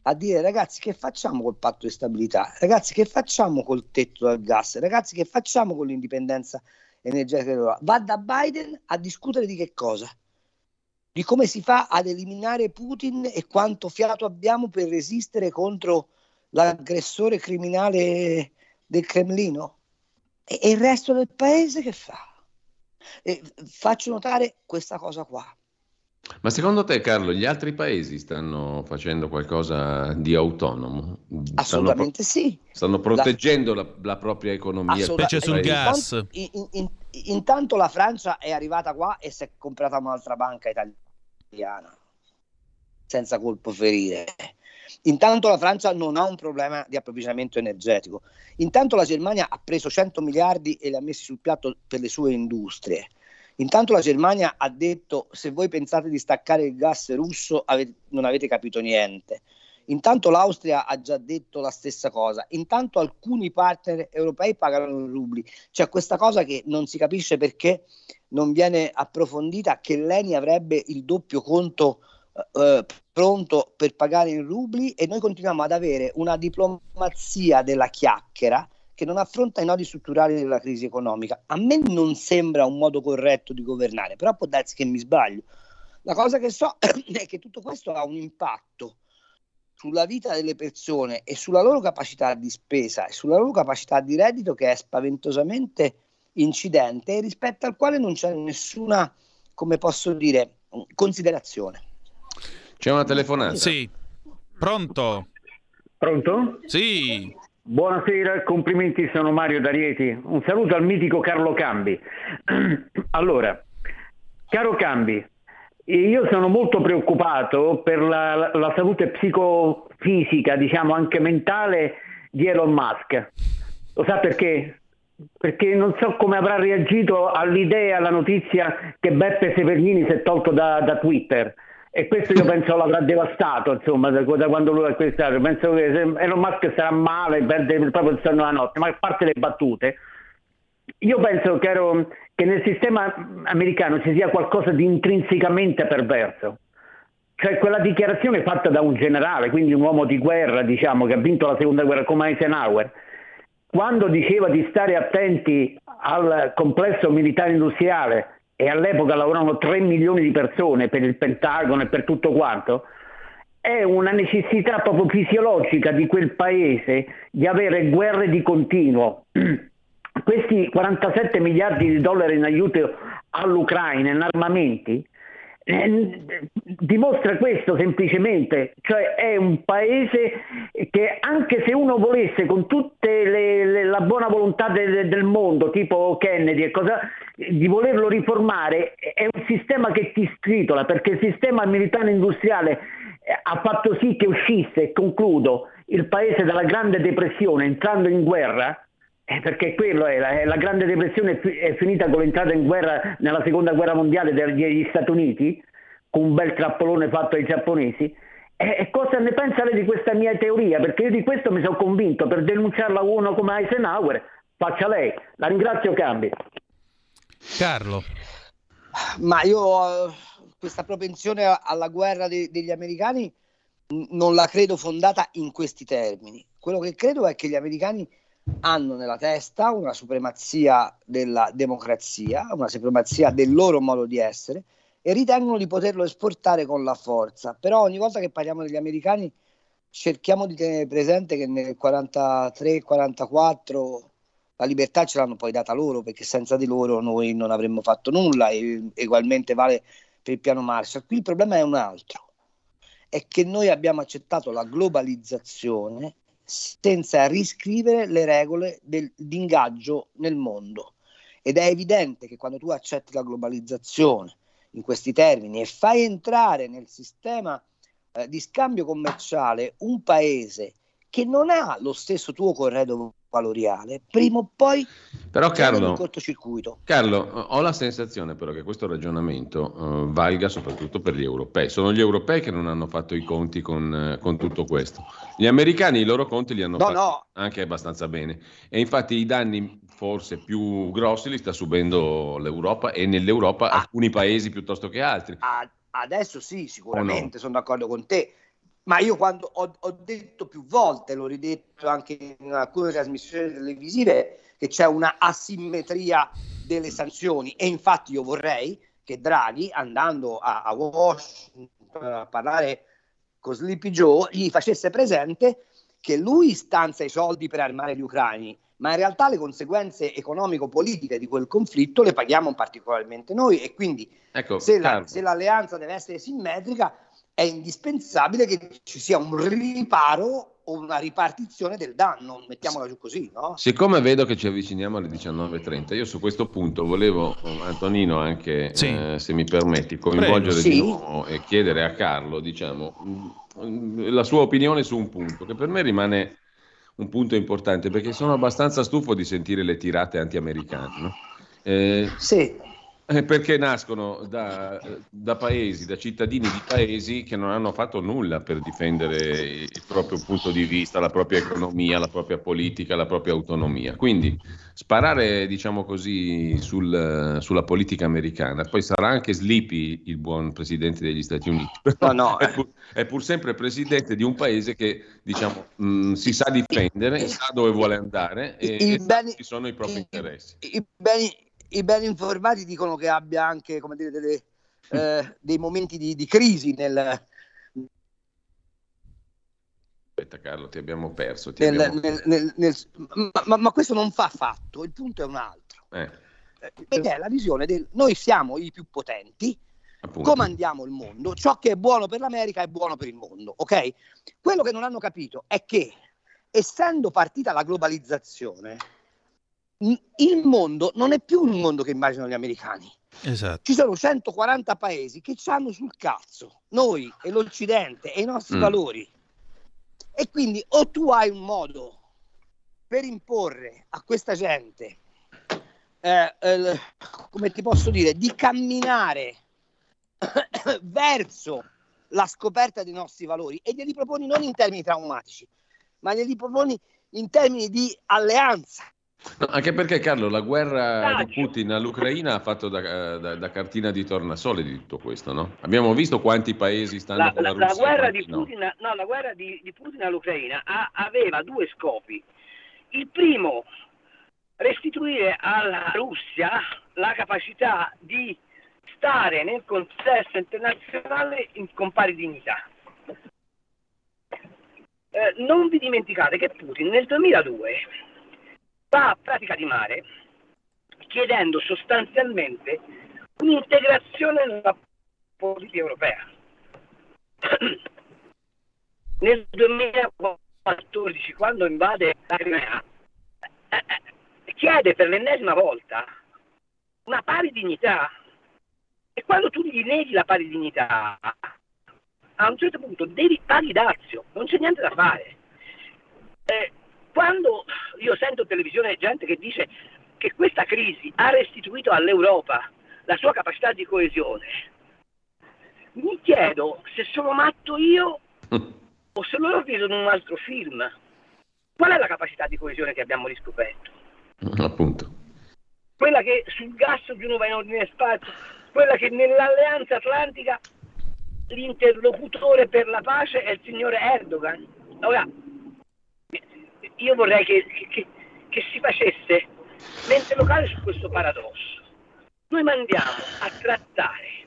a dire ragazzi che facciamo col patto di stabilità, ragazzi che facciamo col tetto del gas, ragazzi che facciamo con l'indipendenza energetica dell'Europa, va da Biden a discutere di che cosa? Di come si fa ad eliminare Putin e quanto fiato abbiamo per resistere contro l'aggressore criminale del Cremlino? E, e il resto del paese che fa? E faccio notare questa cosa qua. Ma secondo te, Carlo, gli altri paesi stanno facendo qualcosa di autonomo? Assolutamente stanno, sì. Stanno proteggendo la, la propria economia. Specie sul gas. In, in, intanto la Francia è arrivata qua e si è comprata un'altra banca italiana, senza colpo ferire. Intanto la Francia non ha un problema di approvvigionamento energetico. Intanto la Germania ha preso 100 miliardi e li ha messi sul piatto per le sue industrie. Intanto la Germania ha detto se voi pensate di staccare il gas russo avete, non avete capito niente. Intanto l'Austria ha già detto la stessa cosa. Intanto alcuni partner europei pagano in rubli. C'è questa cosa che non si capisce perché non viene approfondita, che l'ENI avrebbe il doppio conto eh, pronto per pagare in rubli e noi continuiamo ad avere una diplomazia della chiacchiera che non affronta i nodi strutturali della crisi economica. A me non sembra un modo corretto di governare, però può darsi che mi sbaglio. La cosa che so è che tutto questo ha un impatto sulla vita delle persone e sulla loro capacità di spesa e sulla loro capacità di reddito che è spaventosamente incidente rispetto al quale non c'è nessuna, come posso dire, considerazione. C'è una telefonata? Sì. Pronto? Pronto? Sì. Buonasera, complimenti, sono Mario D'Arieti. Un saluto al mitico Carlo Cambi. Allora, caro Cambi, io sono molto preoccupato per la, la salute psicofisica, diciamo anche mentale, di Elon Musk. Lo sa perché? Perché non so come avrà reagito all'idea, alla notizia che Beppe Severnini si è tolto da, da Twitter e questo io penso l'avrà devastato insomma da, da quando lui è acquistato penso che Elon Musk sarà male perde proprio il sonno la notte ma a parte le battute. Io penso che, ero, che nel sistema americano ci sia qualcosa di intrinsecamente perverso. Cioè quella dichiarazione fatta da un generale quindi un uomo di guerra diciamo che ha vinto la seconda guerra come Eisenhower quando diceva di stare attenti al complesso militare industriale e all'epoca lavoravano 3 milioni di persone per il Pentagono e per tutto quanto, è una necessità proprio fisiologica di quel paese di avere guerre di continuo. Questi 47 miliardi di dollari in aiuto all'Ucraina, in armamenti, eh, dimostra questo semplicemente, cioè è un paese che anche se uno volesse con tutta la buona volontà de, del mondo, tipo Kennedy e cosa, di volerlo riformare, è un sistema che ti stritola perché il sistema militare industriale eh, ha fatto sì che uscisse, concludo, il paese dalla grande depressione entrando in guerra, eh, perché quello è la, la, grande depressione è finita con l'entrata in guerra nella seconda guerra mondiale degli Stati Uniti, con un bel trappolone fatto ai giapponesi. E, e cosa ne pensa lei di questa mia teoria? Perché io di questo mi sono convinto, per denunciarla uno come Eisenhower, faccia lei. La ringrazio Cambi. Carlo. Ma io questa propensione alla guerra de- degli americani non la credo fondata in questi termini. Quello che credo è che gli americani hanno nella testa una supremazia della democrazia, una supremazia del loro modo di essere e ritengono di poterlo esportare con la forza. Però ogni volta che parliamo degli americani cerchiamo di tenere presente che nel 43-44 la libertà ce l'hanno poi data loro perché senza di loro noi non avremmo fatto nulla e ugualmente vale per il piano Marshall. Qui il problema è un altro, è che noi abbiamo accettato la globalizzazione senza riscrivere le regole del, di ingaggio nel mondo. Ed è evidente che quando tu accetti la globalizzazione in questi termini e fai entrare nel sistema eh, di scambio commerciale un paese che non ha lo stesso tuo corredo valoriale, prima o poi però Carlo, un cortocircuito. Carlo, ho la sensazione però che questo ragionamento uh, valga soprattutto per gli europei. Sono gli europei che non hanno fatto i conti con, uh, con tutto questo. Gli americani i loro conti li hanno no, fatti no. anche abbastanza bene e infatti i danni forse più grossi li sta subendo l'Europa e nell'Europa ah. alcuni paesi piuttosto che altri. Adesso sì, sicuramente, no? sono d'accordo con te ma io quando ho, ho, detto più volte, l'ho ridetto anche in alcune trasmissioni televisive, che c'è una asimmetria delle sanzioni. E infatti io vorrei che Draghi, andando a, a Washington a parlare con Sleepy Joe, gli facesse presente che lui stanzia i soldi per armare gli ucraini, ma in realtà le conseguenze economico-politiche di quel conflitto le paghiamo particolarmente noi. E quindi ecco, se, la, se l'alleanza deve essere simmetrica è indispensabile che ci sia un riparo o una ripartizione del danno, mettiamola giù così. No? Siccome vedo che ci avviciniamo alle 19.30, io su questo punto volevo, Antonino, anche sì. eh, se mi permetti, coinvolgere Prego, di nuovo e chiedere a Carlo diciamo, mm, la sua opinione su un punto che per me rimane un punto importante perché sono abbastanza stufo di sentire le tirate anti-americane. No? Eh, sì. Eh, perché nascono da, da, paesi, da cittadini di paesi che non hanno fatto nulla per difendere il proprio punto di vista, la propria economia, la propria politica, la propria autonomia. Quindi sparare, diciamo così, sul, sulla politica americana, poi sarà anche Sleepy il buon presidente degli Stati Uniti, però no, no. È, pur, è, pur, sempre presidente di un paese che, diciamo, mh, si sa difendere, sa dove vuole andare e, e beni, ci sono i propri i, interessi. I beni, i ben informati dicono che abbia anche come dire, delle, eh, dei momenti di, di crisi nel, Aspetta Carlo, ti abbiamo perso. Ti nel, abbiamo... Nel, nel, ma, ma, questo non fa fatto, il punto è un altro. Eh. Perché è la visione del noi siamo i più potenti, Appunto. comandiamo il mondo, ciò che è buono per l'America è buono per il mondo, ok? Quello che non hanno capito è che essendo partita la globalizzazione, il mondo non è più il mondo che immaginano gli americani. Esatto. Ci sono 140 paesi che ci hanno sul cazzo, noi e l'Occidente e i nostri mm. valori. E quindi o tu hai un modo per imporre a questa gente, eh, eh, come ti posso dire, di camminare verso la scoperta dei nostri valori e glieli proponi non in termini traumatici, ma glieli proponi in termini di alleanza No, anche perché Carlo, la guerra di Putin all'Ucraina ha fatto da, da, da, cartina di tornasole di tutto questo, no? Abbiamo visto quanti paesi stanno la, con la, la Russia. La guerra, di Putin, no. no, la guerra di, di Putin all'Ucraina ha, aveva due scopi. Il primo, restituire alla Russia la capacità di stare nel contesto internazionale in, con pari dignità. Eh, non vi dimenticate che Putin nel 2002 va a pratica di mare chiedendo sostanzialmente un'integrazione nella politica europea. Nel 2014, quando invade la Crimea, eh, eh, chiede per l'ennesima volta una pari dignità e quando tu gli neghi la pari dignità, a un certo punto devi pari dazio, non c'è niente da fare. Eh, quando io sento in televisione gente che dice che questa crisi ha restituito all'Europa la sua capacità di coesione, mi chiedo se sono matto io o se loro vedono un altro film. Qual è la capacità di coesione che abbiamo riscoperto? Appunto. Quella che sul gas ognuno va in ordine spazio, quella che nell'alleanza atlantica l'interlocutore per la pace è il signore Erdogan. Ora, io vorrei che, che, che si facesse mente locale su questo paradosso. Noi mandiamo a trattare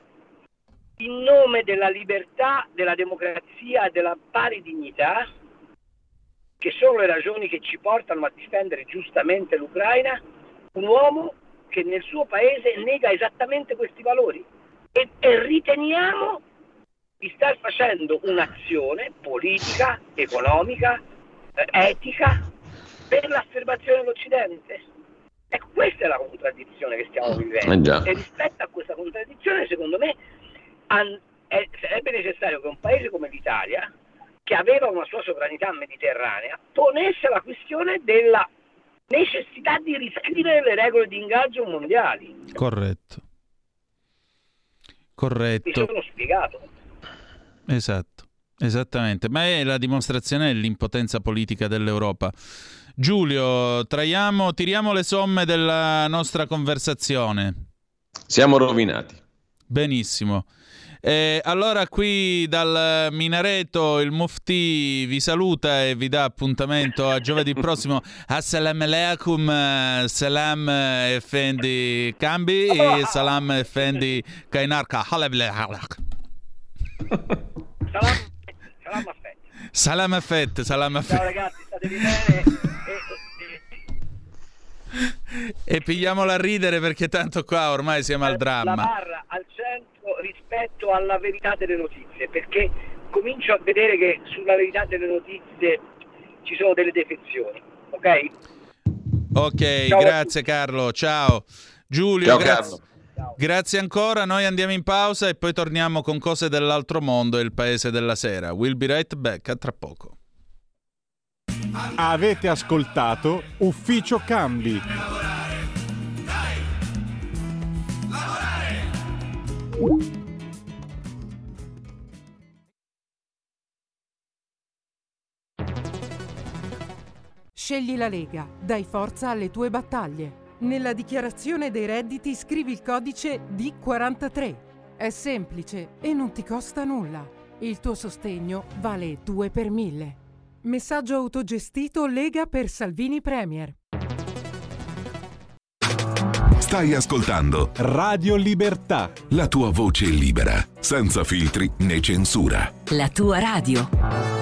in nome della libertà, della democrazia della pari dignità, che sono le ragioni che ci portano a difendere giustamente l'Ucraina, un uomo che nel suo paese nega esattamente questi valori e, e riteniamo di star facendo un'azione politica, economica, etica per l'affermazione dell'Occidente. Ecco, questa è la contraddizione che stiamo vivendo. Eh e rispetto a questa contraddizione, secondo me, an- è, sarebbe necessario che un paese come l'Italia, che aveva una sua sovranità mediterranea, ponesse la questione della necessità di riscrivere le regole di ingaggio mondiali. Corretto. Corretto. Mi sono spiegato. Esatto, esattamente. Ma è la dimostrazione dell'impotenza politica dell'Europa. Giulio, traiamo, tiriamo le somme della nostra conversazione. Siamo rovinati. Benissimo. Eh, allora qui dal minareto il Mufti vi saluta e vi dà appuntamento a giovedì prossimo. Assalamu alaikum, salam effendi Cambi e salam effendi Kainarka. Salam, salam affetto. Salam affetto, salam affetto. Ciao ragazzi, statevi bene. E pigliamola a ridere perché tanto qua ormai siamo al La dramma. barra al centro rispetto alla verità delle notizie, perché comincio a vedere che sulla verità delle notizie ci sono delle defezioni, ok? Ok, Ciao grazie Carlo, ciao. Giulio, Ciao, grazie. Grazie ancora, noi andiamo in pausa e poi torniamo con cose dell'altro mondo e il paese della sera. We'll be right back a tra poco. Avete ascoltato Ufficio Cambi. Scegli la Lega, dai forza alle tue battaglie. Nella dichiarazione dei redditi scrivi il codice D43. È semplice e non ti costa nulla. Il tuo sostegno vale 2 per 1000. Messaggio autogestito Lega per Salvini Premier. Stai ascoltando Radio Libertà. la tua voce libera, senza filtri né censura. La tua radio.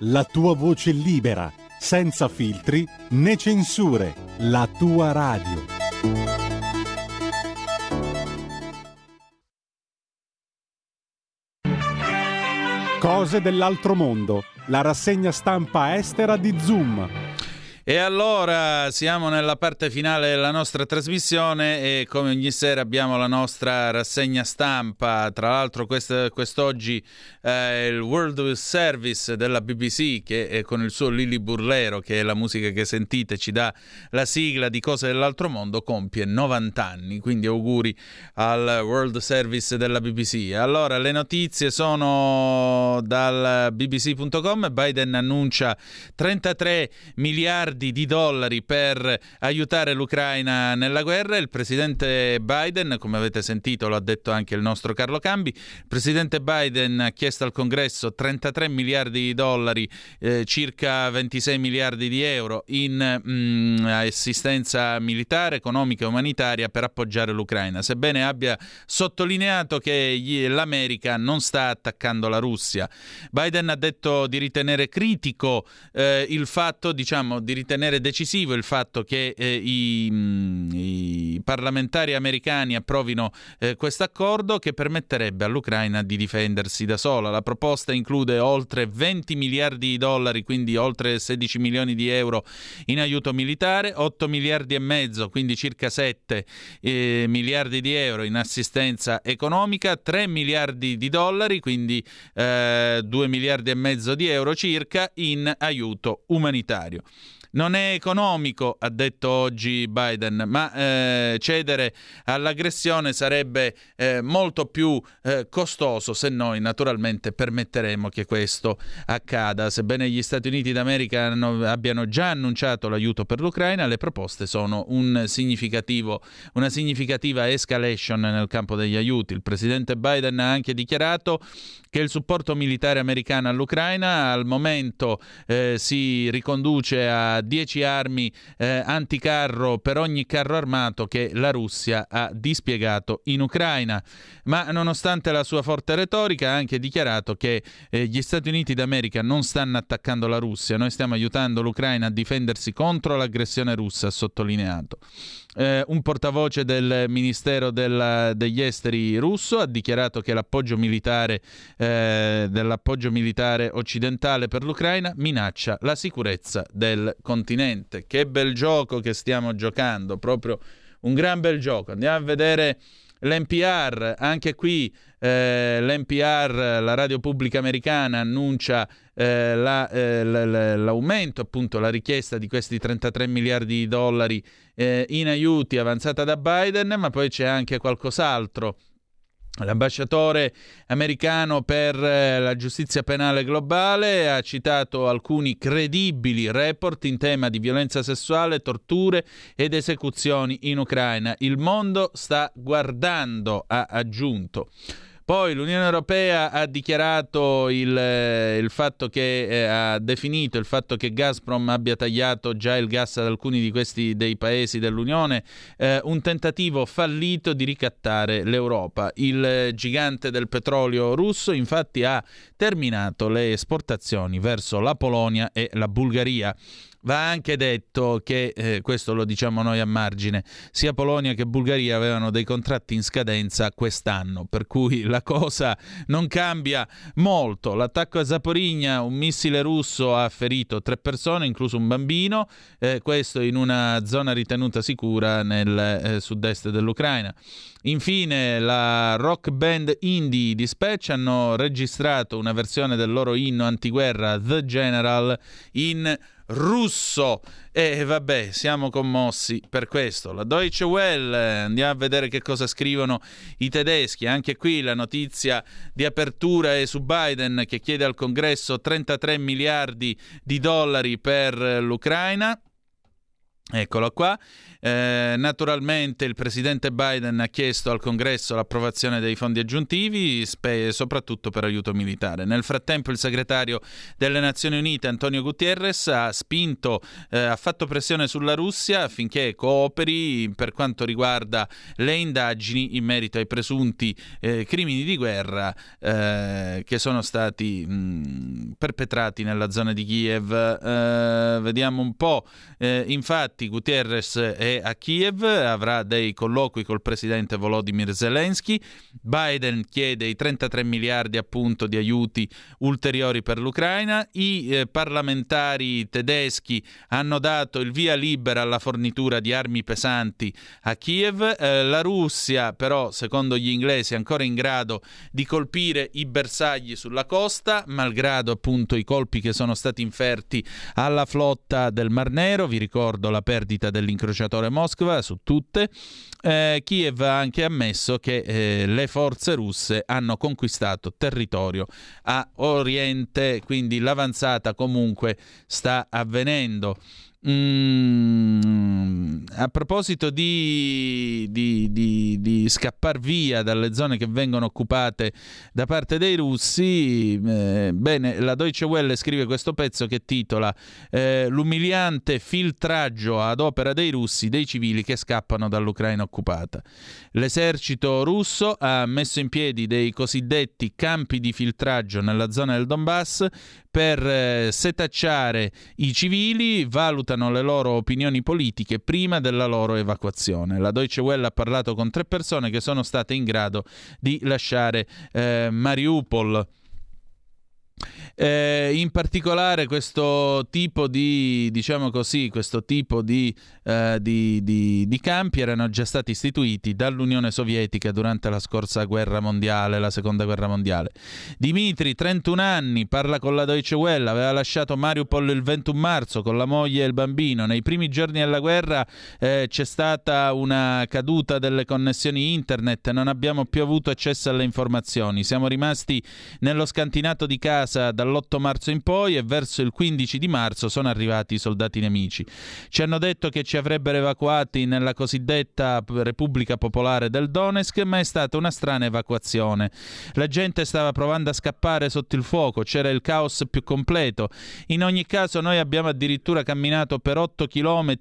la tua voce libera, senza filtri né censure, la tua radio. Cose dell'altro mondo, la rassegna stampa estera di Zoom. E allora siamo nella parte finale della nostra trasmissione e come ogni sera abbiamo la nostra rassegna stampa. Tra l'altro quest- quest'oggi eh, il World Service della BBC che con il suo Lili Burlero, che è la musica che sentite, ci dà la sigla di Cose dell'altro mondo, compie 90 anni. Quindi auguri al World Service della BBC. Allora le notizie sono dal bbc.com. Biden annuncia 33 miliardi miliardi di dollari per aiutare l'Ucraina nella guerra. Il presidente Biden, come avete sentito, lo ha detto anche il nostro Carlo Cambi, il presidente Biden ha chiesto al congresso 33 miliardi di dollari, eh, circa 26 miliardi di euro in mh, mm, assistenza militare, economica e umanitaria per appoggiare l'Ucraina, sebbene abbia sottolineato che gli, l'America non sta attaccando la Russia. Biden ha detto di ritenere critico eh, il fatto, diciamo, di ritenere decisivo il fatto che eh, i, mh, mm, i, parlamentari americani approvino eh, questo accordo che permetterebbe all'Ucraina di difendersi da sola. La proposta include oltre 20 miliardi di dollari, quindi oltre 16 milioni di euro in aiuto militare, 8 miliardi e mezzo, quindi circa 7 eh, miliardi di euro in assistenza economica, 3 miliardi di dollari, quindi eh, 2 miliardi e mezzo di euro circa in aiuto umanitario. Non è economico, ha detto oggi Biden, ma eh, cedere all'aggressione sarebbe eh, molto più eh, costoso se noi naturalmente permetteremo che questo accada. Sebbene gli Stati Uniti d'America hanno, abbiano già annunciato l'aiuto per l'Ucraina, le proposte sono un una significativa escalation nel campo degli aiuti. Il presidente Biden ha anche dichiarato che il supporto militare americano all'Ucraina al momento eh, si riconduce a 10 armi eh, anticarro per ogni carro armato che la Russia ha dispiegato in Ucraina. Ma nonostante la sua forte retorica ha anche dichiarato che eh, gli Stati Uniti d'America non stanno attaccando la Russia, noi stiamo aiutando l'Ucraina a difendersi contro l'aggressione russa, ha sottolineato. Eh, un portavoce del Ministero della, degli Esteri russo ha dichiarato che l'appoggio militare, eh, dell'appoggio militare occidentale per l'Ucraina minaccia la sicurezza del continente. Che bel gioco che stiamo giocando, proprio un gran bel gioco. Andiamo a vedere l'NPR, anche qui eh, l'NPR, la radio pubblica americana, annuncia eh, la, eh, l'aumento, appunto la richiesta di questi 33 miliardi di dollari eh, in aiuti avanzata da Biden, ma poi c'è anche qualcos'altro. L'ambasciatore americano per eh, la giustizia penale globale ha citato alcuni credibili report in tema di violenza sessuale, torture ed esecuzioni in Ucraina. Il mondo sta guardando, ha aggiunto. Poi l'Unione Europea ha dichiarato il, eh, il fatto che eh, ha definito il fatto che Gazprom abbia tagliato già il gas ad alcuni di questi dei paesi dell'Unione, eh, un tentativo fallito di ricattare l'Europa. Il gigante del petrolio russo infatti ha terminato le esportazioni verso la Polonia e la Bulgaria. Va anche detto che, eh, questo lo diciamo noi a margine, sia Polonia che Bulgaria avevano dei contratti in scadenza quest'anno, per cui la cosa non cambia molto. L'attacco a Zaporigna, un missile russo ha ferito tre persone, incluso un bambino, eh, questo in una zona ritenuta sicura nel eh, sud-est dell'Ucraina. Infine, la rock band indie Dispatch hanno registrato una versione del loro inno antiguerra The General in russo. E vabbè, siamo commossi per questo. La Deutsche Welle, andiamo a vedere che cosa scrivono i tedeschi. Anche qui la notizia di apertura è su Biden che chiede al congresso 33 miliardi di dollari per l'Ucraina. Eccolo qua. Eh, naturalmente il presidente Biden ha chiesto al congresso l'approvazione dei fondi aggiuntivi, spe- soprattutto per aiuto militare. Nel frattempo il segretario delle Nazioni Unite Antonio Gutierrez ha spinto, eh, ha fatto pressione sulla Russia affinché cooperi per quanto riguarda le indagini in merito ai presunti eh, crimini di guerra eh, che sono stati mh, perpetrati nella zona di Kiev. Eh, vediamo un po'. Eh, infatti Gutierrez è a Kiev, avrà dei colloqui col presidente Volodymyr Zelensky. Biden chiede i 33 miliardi appunto di aiuti ulteriori per l'Ucraina. I eh, parlamentari tedeschi hanno dato il via libera alla fornitura di armi pesanti a Kiev. Eh, la Russia, però, secondo gli inglesi, è ancora in grado di colpire i bersagli sulla costa, malgrado appunto i colpi che sono stati inferti alla flotta del Mar Nero. Vi ricordo la perdita dell'incrociatore Torre Mosca su tutte. Eh, Kiev ha anche ammesso che eh, le forze russe hanno conquistato territorio a oriente, quindi l'avanzata comunque sta avvenendo. Mm, a proposito di, di, di, di scappar via dalle zone che vengono occupate da parte dei russi, eh, bene, la Deutsche Welle scrive questo pezzo che titola eh, L'umiliante filtraggio ad opera dei russi dei civili che scappano dall'Ucraina occupata. L'esercito russo ha messo in piedi dei cosiddetti campi di filtraggio nella zona del Donbass per eh, setacciare i civili, valutano le loro opinioni politiche prima della loro evacuazione. La Deutsche Welle ha parlato con tre persone che sono state in grado di lasciare eh, Mariupol. Eh, in particolare questo tipo di, diciamo così, questo tipo di, eh, di, di, campi erano già stati istituiti dall'Unione Sovietica durante la scorsa guerra mondiale, la seconda guerra mondiale. Dimitri, 31 anni, parla con la Deutsche Welle, aveva lasciato Mariupol il 21 marzo con la moglie e il bambino. Nei primi giorni della guerra eh, c'è stata una caduta delle connessioni internet, non abbiamo più avuto accesso alle informazioni, siamo rimasti nello scantinato di casa dalla dall'8 marzo in poi e verso il 15 di marzo sono arrivati i soldati nemici. Ci hanno detto che ci avrebbero evacuati nella cosiddetta Repubblica Popolare del Donetsk, ma è stata una strana evacuazione. La gente stava provando a scappare sotto il fuoco, c'era il caos più completo. In ogni caso noi abbiamo addirittura camminato per 8 km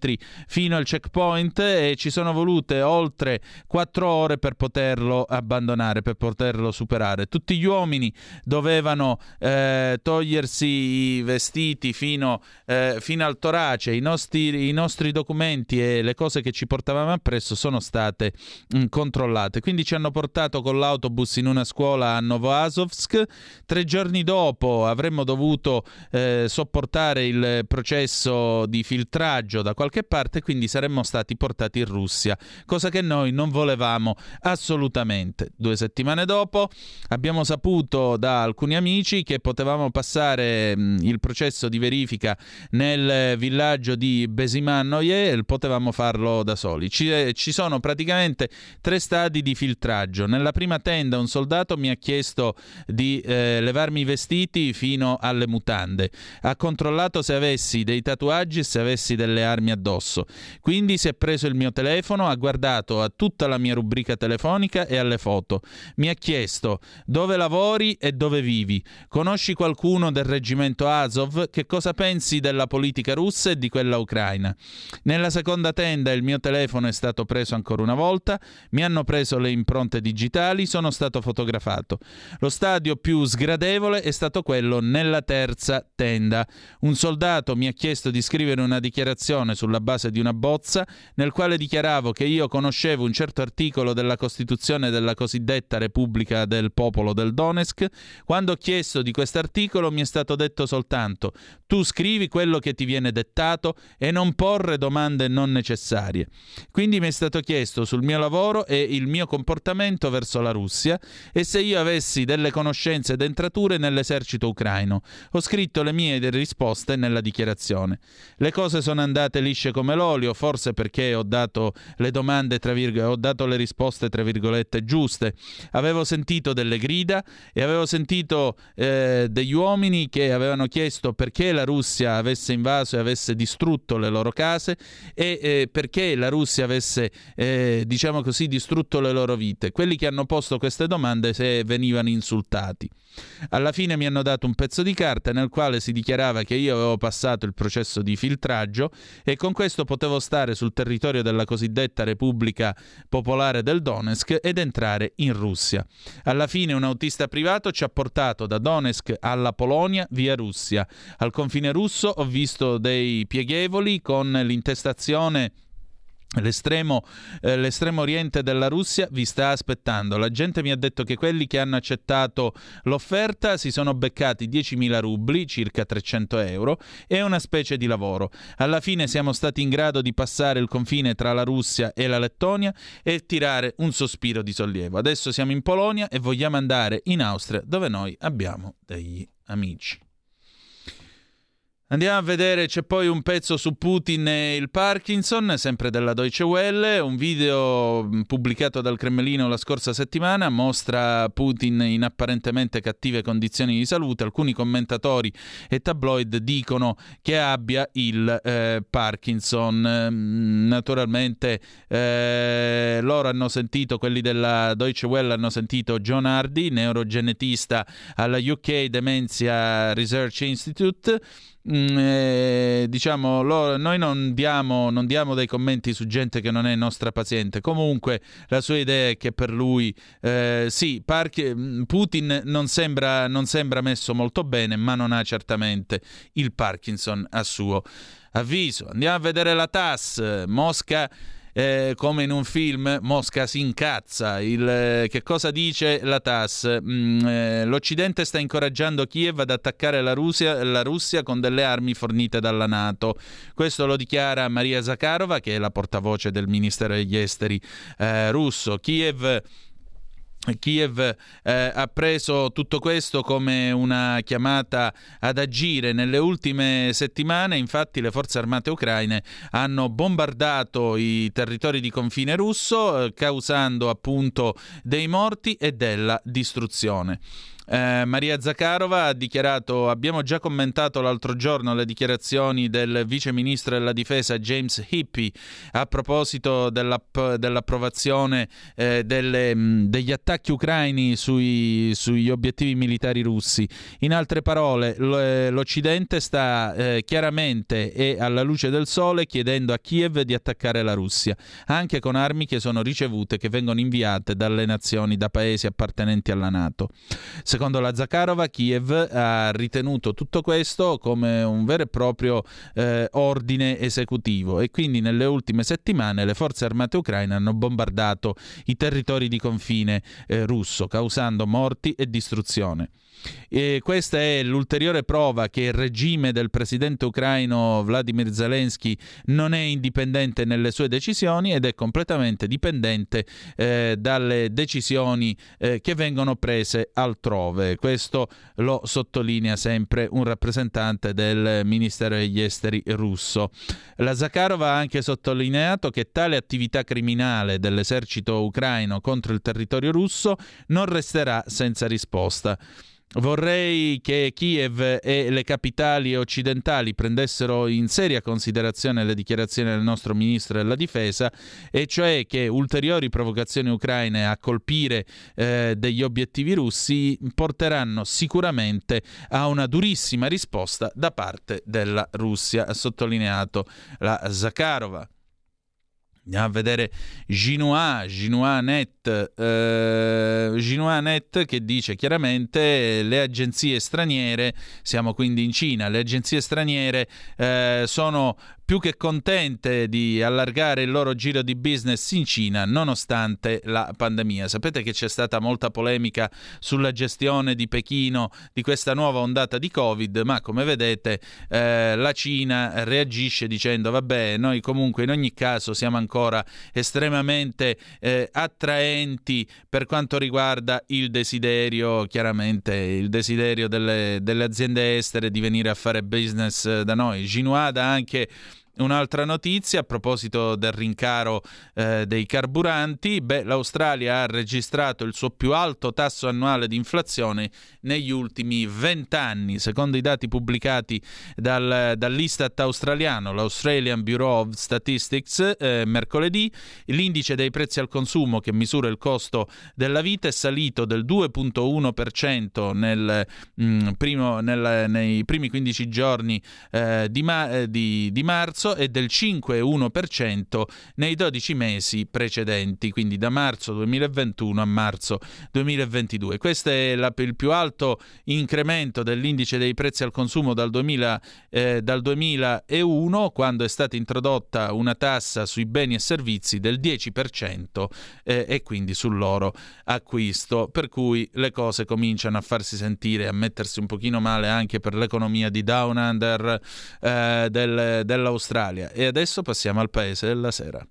fino al checkpoint e ci sono volute oltre 4 ore per poterlo abbandonare, per poterlo superare. Tutti gli uomini dovevano eh, togliersi i vestiti fino, eh, fino al torace, i nostri, i nostri, documenti e le cose che ci portavamo appresso sono state mh, mm, controllate. Quindi ci hanno portato con l'autobus in una scuola a Novoazovsk. Tre giorni dopo avremmo dovuto eh, sopportare il processo di filtraggio da qualche parte, quindi saremmo stati portati in Russia, cosa che noi non volevamo assolutamente. Due settimane dopo abbiamo saputo da alcuni amici che potevamo passare mh, il processo di verifica nel villaggio di Besimannoye, potevamo farlo da soli. Ci, eh, ci, sono praticamente tre stadi di filtraggio. Nella prima tenda un soldato mi ha chiesto di eh, levarmi i vestiti fino alle mutande. Ha controllato se avessi dei tatuaggi e se avessi delle armi addosso. Quindi si è preso il mio telefono, ha guardato a tutta la mia rubrica telefonica e alle foto. Mi ha chiesto dove lavori e dove vivi. Conosci qualcuno qualcuno del reggimento Azov che cosa pensi della politica russa e di quella ucraina. Nella seconda tenda il mio telefono è stato preso ancora una volta, mi hanno preso le impronte digitali, sono stato fotografato. Lo stadio più sgradevole è stato quello nella terza tenda. Un soldato mi ha chiesto di scrivere una dichiarazione sulla base di una bozza nel quale dichiaravo che io conoscevo un certo articolo della Costituzione della cosiddetta Repubblica del Popolo del Donetsk. Quando ho chiesto di quest'articolo articolo mi è stato detto soltanto tu scrivi quello che ti viene dettato e non porre domande non necessarie. Quindi mi è stato chiesto sul mio lavoro e il mio comportamento verso la Russia e se io avessi delle conoscenze ed entrature nell'esercito ucraino. Ho scritto le mie risposte nella dichiarazione. Le cose sono andate lisce come l'olio, forse perché ho dato le domande, tra virgolette, ho dato le risposte tra virgolette giuste. Avevo sentito delle grida e avevo sentito eh, degli uomini che avevano chiesto perché la Russia avesse invaso e avesse distrutto le loro case e eh, perché la Russia avesse, eh, diciamo così, distrutto le loro vite. Quelli che hanno posto queste domande se venivano insultati. Alla fine mi hanno dato un pezzo di carta nel quale si dichiarava che io avevo passato il processo di filtraggio e con questo potevo stare sul territorio della cosiddetta Repubblica Popolare del Donetsk ed entrare in Russia. Alla fine un autista privato ci ha portato da Donetsk alla Polonia via Russia. Al confine russo ho visto dei pieghevoli con l'intestazione L'estremo, eh, l'estremo, oriente della Russia vi sta aspettando. La gente mi ha detto che quelli che hanno accettato l'offerta si sono beccati 10.000 rubli, circa 300 euro, e una specie di lavoro. Alla fine siamo stati in grado di passare il confine tra la Russia e la Lettonia e tirare un sospiro di sollievo. Adesso siamo in Polonia e vogliamo andare in Austria, dove noi abbiamo degli amici. Andiamo a vedere, c'è poi un pezzo su Putin e il Parkinson, sempre della Deutsche Welle, un video pubblicato dal Cremlino la scorsa settimana mostra Putin in apparentemente cattive condizioni di salute, alcuni commentatori e tabloid dicono che abbia il eh, Parkinson, naturalmente eh, loro hanno sentito, quelli della Deutsche Welle hanno sentito John Hardy, neurogenetista alla UK Dementia Research Institute, Mm, eh, diciamo, lo, noi non diamo, non diamo, dei commenti su gente che non è nostra paziente. Comunque, la sua idea è che per lui, eh, sì, Park, mm, Putin non sembra, non sembra messo molto bene, ma non ha certamente il Parkinson a suo avviso. Andiamo a vedere la TAS. Mosca eh, come in un film Mosca si incazza. Il, eh, che cosa dice la TAS? Mm, eh, L'Occidente sta incoraggiando Kiev ad attaccare la Russia, la Russia, con delle armi fornite dalla Nato. Questo lo dichiara Maria Zakharova, che è la portavoce del Ministero degli Esteri eh, russo. Kiev Kiev eh, ha preso tutto questo come una chiamata ad agire. Nelle ultime settimane, infatti, le forze armate ucraine hanno bombardato i territori di confine russo, eh, causando appunto dei morti e della distruzione. Eh, Maria Zakharova ha dichiarato: Abbiamo già commentato l'altro giorno le dichiarazioni del vice ministro della difesa James Hippie a proposito dell'app- dell'approvazione eh, delle, mh, degli attacchi ucraini sui, sugli obiettivi militari russi. In altre parole, l- l'Occidente sta eh, chiaramente e alla luce del sole chiedendo a Kiev di attaccare la Russia, anche con armi che sono ricevute, che vengono inviate dalle nazioni, da paesi appartenenti alla Nato. Secondo la Zakharova, Kiev ha ritenuto tutto questo come un vero e proprio eh, ordine esecutivo e quindi nelle ultime settimane le forze armate ucraine hanno bombardato i territori di confine eh, russo, causando morti e distruzione. E questa è l'ulteriore prova che il regime del presidente ucraino Vladimir Zelensky non è indipendente nelle sue decisioni ed è completamente dipendente eh, dalle decisioni eh, che vengono prese altrove. Questo lo sottolinea sempre un rappresentante del Ministero degli Esteri russo. La Zakharova ha anche sottolineato che tale attività criminale dell'esercito ucraino contro il territorio russo non resterà senza risposta. Vorrei che Kiev e le capitali occidentali prendessero in seria considerazione le dichiarazioni del nostro ministro della difesa, e cioè che ulteriori provocazioni ucraine a colpire eh, degli obiettivi russi porteranno sicuramente a una durissima risposta da parte della Russia, ha sottolineato la Zakharova. Andiamo a vedere Ginoa, Ginoa Net, eh, Ginoa Net che dice chiaramente le agenzie straniere, siamo quindi in Cina, le agenzie straniere eh, sono più che contente di allargare il loro giro di business in Cina nonostante la pandemia. Sapete che c'è stata molta polemica sulla gestione di Pechino di questa nuova ondata di Covid, ma come vedete eh, la Cina reagisce dicendo vabbè, noi comunque in ogni caso siamo ancora estremamente eh, attraenti per quanto riguarda il desiderio, chiaramente il desiderio delle, delle aziende estere di venire a fare business da noi. Ginoa da anche Un'altra notizia a proposito del rincaro eh, dei carburanti, beh, l'Australia ha registrato il suo più alto tasso annuale di inflazione negli ultimi vent'anni. Secondo i dati pubblicati dal, dall'Istat australiano, l'Australian Bureau of Statistics, eh, mercoledì, l'indice dei prezzi al consumo che misura il costo della vita è salito del 2,1% nel, mh, mm, primo, nel, nei primi 15 giorni eh, di, ma- eh, di, di marzo marzo e del 5,1% nei 12 mesi precedenti, quindi da marzo 2021 a marzo 2022. Questo è la, il più alto incremento dell'indice dei prezzi al consumo dal, 2000, eh, dal 2001, quando è stata introdotta una tassa sui beni e servizi del 10% eh, e quindi sul loro acquisto, per cui le cose cominciano a farsi sentire, a mettersi un pochino male anche per l'economia di Down Under eh, del, dell'Australia Australia. E adesso passiamo al Paese della Sera.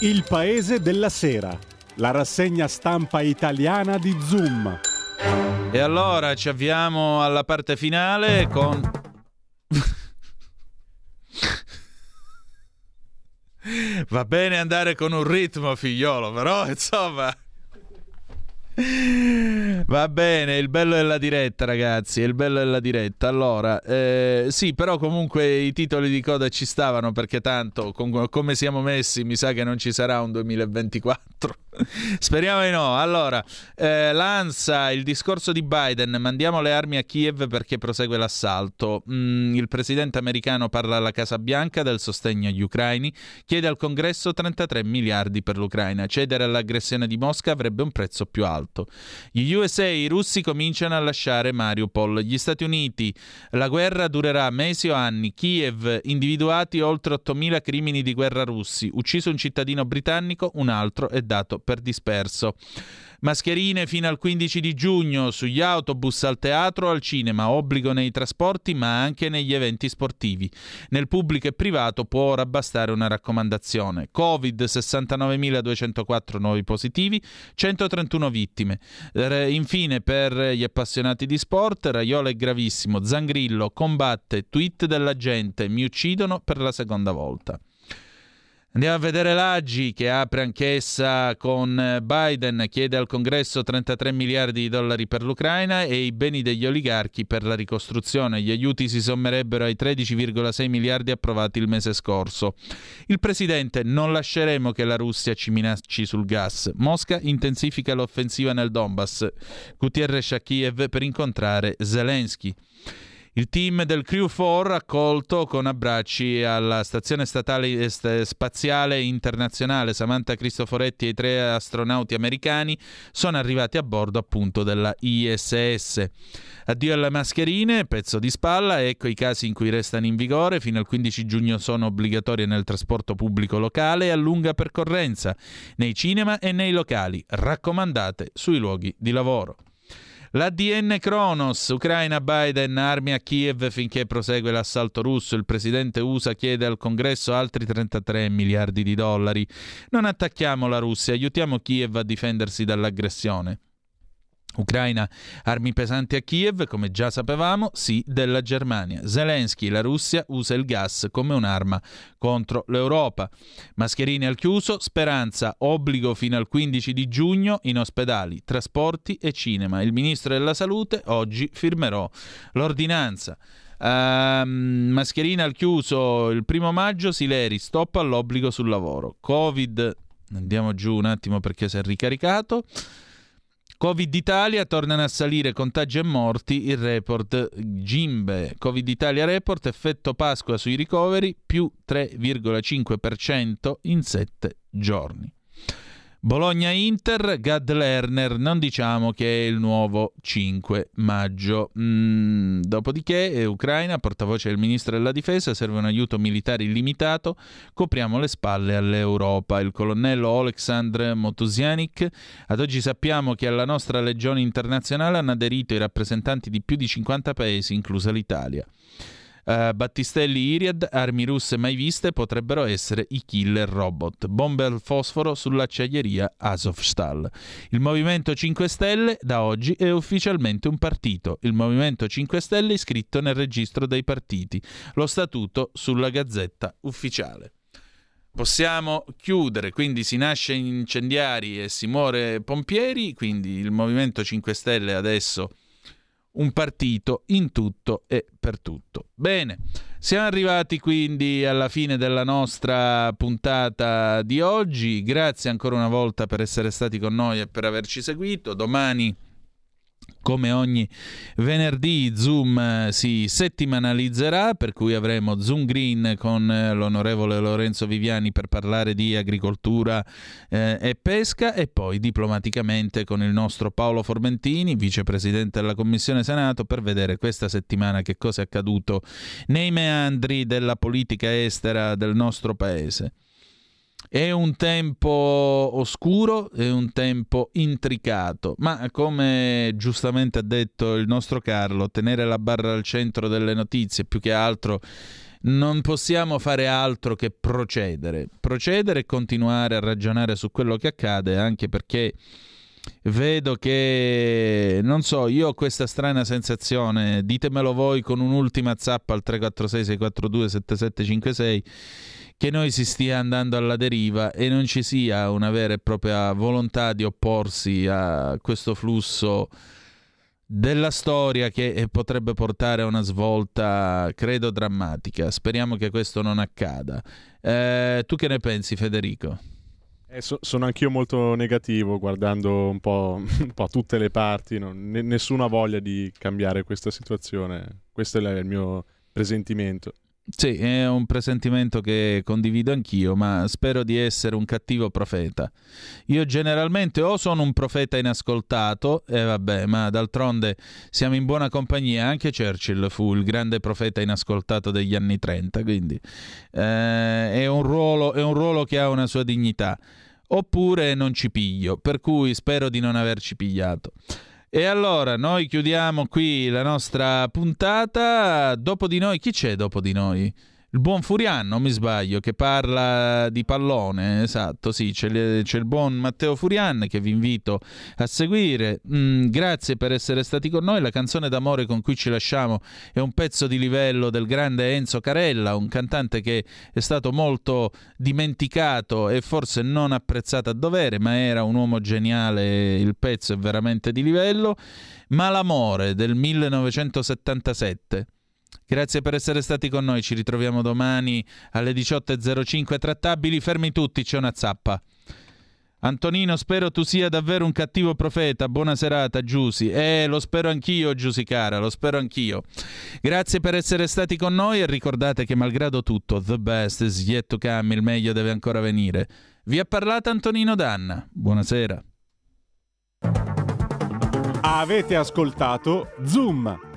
Il Paese della Sera, la rassegna stampa italiana di Zoom. E allora ci avviamo alla parte finale con... Va bene andare con un ritmo, figliolo, però insomma... Va bene, il bello della diretta, ragazzi. Il bello della diretta. Allora, eh, sì, però comunque i titoli di coda ci stavano perché tanto, com- come siamo messi, mi sa che non ci sarà un 2024. Speriamo di no. Allora, eh, l'ANSA, il discorso di Biden, mandiamo le armi a Kiev perché prosegue l'assalto. Mm, il presidente americano parla alla Casa Bianca del sostegno agli ucraini, chiede al congresso 33 miliardi per l'Ucraina. Cedere all'aggressione di Mosca avrebbe un prezzo più alto. Gli USA e i russi cominciano a lasciare Mariupol. Gli Stati Uniti, la guerra durerà mesi o anni. Kiev, individuati oltre 8.000 crimini di guerra russi. Ucciso un cittadino britannico, un altro è dato per disperso. Mascherine fino al 15 di giugno sugli autobus, al teatro al cinema, obbligo nei trasporti ma anche negli eventi sportivi. Nel pubblico e privato può ora bastare una raccomandazione. Covid 69.204 nuovi positivi, 131 vittime. Infine per gli appassionati di sport, Raiola è gravissimo, Zangrillo combatte, tweet della gente, mi uccidono per la seconda volta. Andiamo a vedere l'Aggi che apre anch'essa con Biden, chiede al congresso 33 miliardi di dollari per l'Ucraina e i beni degli oligarchi per la ricostruzione. Gli aiuti si sommerebbero ai 13,6 miliardi approvati il mese scorso. Il presidente non lasceremo che la Russia ci minacci sul gas. Mosca intensifica l'offensiva nel Donbass. Gutierrez a Kiev per incontrare Zelensky. Il team del Crew 4 accolto con abbracci alla stazione statale spaziale internazionale Samantha Cristoforetti e i tre astronauti americani sono arrivati a bordo appunto della ISS. Addio alle mascherine, pezzo di spalla, ecco i casi in cui restano in vigore, fino al 15 giugno sono obbligatorie nel trasporto pubblico locale e a lunga percorrenza, nei cinema e nei locali, raccomandate sui luoghi di lavoro. L'ADN Kronos, Ucraina Biden, armi a Kiev finché prosegue l'assalto russo. Il presidente USA chiede al congresso altri 33 miliardi di dollari. Non attacchiamo la Russia, aiutiamo Kiev a difendersi dall'aggressione. Ucraina, armi pesanti a Kiev, come già sapevamo, sì della Germania. Zelensky, la Russia usa il gas come un'arma contro l'Europa. Mascherine al chiuso, speranza, obbligo fino al 15 di giugno in ospedali, trasporti e cinema. Il ministro della Salute oggi firmerò l'ordinanza. Uh, mascherina al chiuso il primo maggio, Sileri, stop all'obbligo sul lavoro. Covid, andiamo giù un attimo perché si è ricaricato. Covid Italia tornano a salire contagi e morti, il report Gimbe. Covid Italia report, effetto Pasqua sui ricoveri, più 3,5% in 7 giorni. Bologna-Inter, Gad Lerner, non diciamo che è il nuovo 5 maggio. Mm, dopodiché, eh, Ucraina, portavoce del ministro della difesa, serve un aiuto militare illimitato, copriamo le spalle all'Europa. Il colonnello Oleksandr Motusianik, ad oggi sappiamo che alla nostra legione internazionale hanno aderito i rappresentanti di più di 50 paesi, inclusa l'Italia. Uh, Battistelli Iriad, armi russe mai viste, potrebbero essere i killer robot. Bombe al fosforo sull'acciaieria Azovstal. Il Movimento 5 Stelle da oggi è ufficialmente un partito. Il Movimento 5 Stelle è iscritto nel registro dei partiti. Lo statuto sulla gazzetta ufficiale possiamo chiudere, quindi si nasce incendiari e si muore pompieri, quindi il Movimento 5 Stelle adesso un partito in tutto e per tutto. Bene, siamo arrivati quindi alla fine della nostra puntata di oggi. Grazie ancora una volta per essere stati con noi e per averci seguito. Domani come ogni venerdì Zoom eh, si settimanalizzerà, per cui avremo Zoom Green con eh, l'onorevole Lorenzo Viviani per parlare di agricoltura eh, e pesca e poi diplomaticamente con il nostro Paolo Formentini, vicepresidente della Commissione Senato, per vedere questa settimana che cosa è accaduto nei meandri della politica estera del nostro paese. È un tempo oscuro, è un tempo intricato, ma come giustamente ha detto il nostro Carlo, tenere la barra al centro delle notizie più che altro non possiamo fare altro che procedere. Procedere e continuare a ragionare su quello che accade, anche perché vedo che non so, io ho questa strana sensazione, ditemelo voi con un'ultima zappa al 346 642 7756 che noi si stia andando alla deriva e non ci sia una vera e propria volontà di opporsi a questo flusso della storia che potrebbe portare a una svolta, credo, drammatica. Speriamo che questo non accada. Eh, tu che ne pensi, Federico? Eh, so, sono anch'io molto negativo guardando un po', un po tutte le parti, no? N- nessuna voglia di cambiare questa situazione, questo è il mio presentimento. Sì, è un presentimento che condivido anch'io, ma spero di essere un cattivo profeta. Io generalmente o sono un profeta inascoltato, e eh vabbè, ma d'altronde siamo in buona compagnia, anche Churchill fu il grande profeta inascoltato degli anni 30, quindi eh, è, un ruolo, è un ruolo che ha una sua dignità. Oppure non ci piglio, per cui spero di non averci pigliato. E allora noi chiudiamo qui la nostra puntata. Dopo di noi, chi c'è dopo di noi? Il buon Furian, non mi sbaglio, che parla di pallone, esatto, sì, c'è, il buon Matteo Furian che vi invito a seguire. Mm, grazie per essere stati con noi. La canzone d'amore con cui ci lasciamo è un pezzo di livello del grande Enzo Carella, un cantante che è stato molto dimenticato e forse non apprezzato a dovere, ma era un uomo geniale, il pezzo è veramente di livello. Ma l'amore del 1977 Grazie per essere stati con noi, ci ritroviamo domani alle 18.05 trattabili, fermi tutti, c'è una zappa. Antonino, spero tu sia davvero un cattivo profeta. Buona serata, Giusy. Eh, lo spero anch'io, Giusy cara, lo spero anch'io. Grazie per essere stati con noi e ricordate che malgrado tutto, the best is yet to come, il meglio deve ancora venire. Vi ha parlato Antonino Danna. Buonasera. Avete ascoltato Zoom,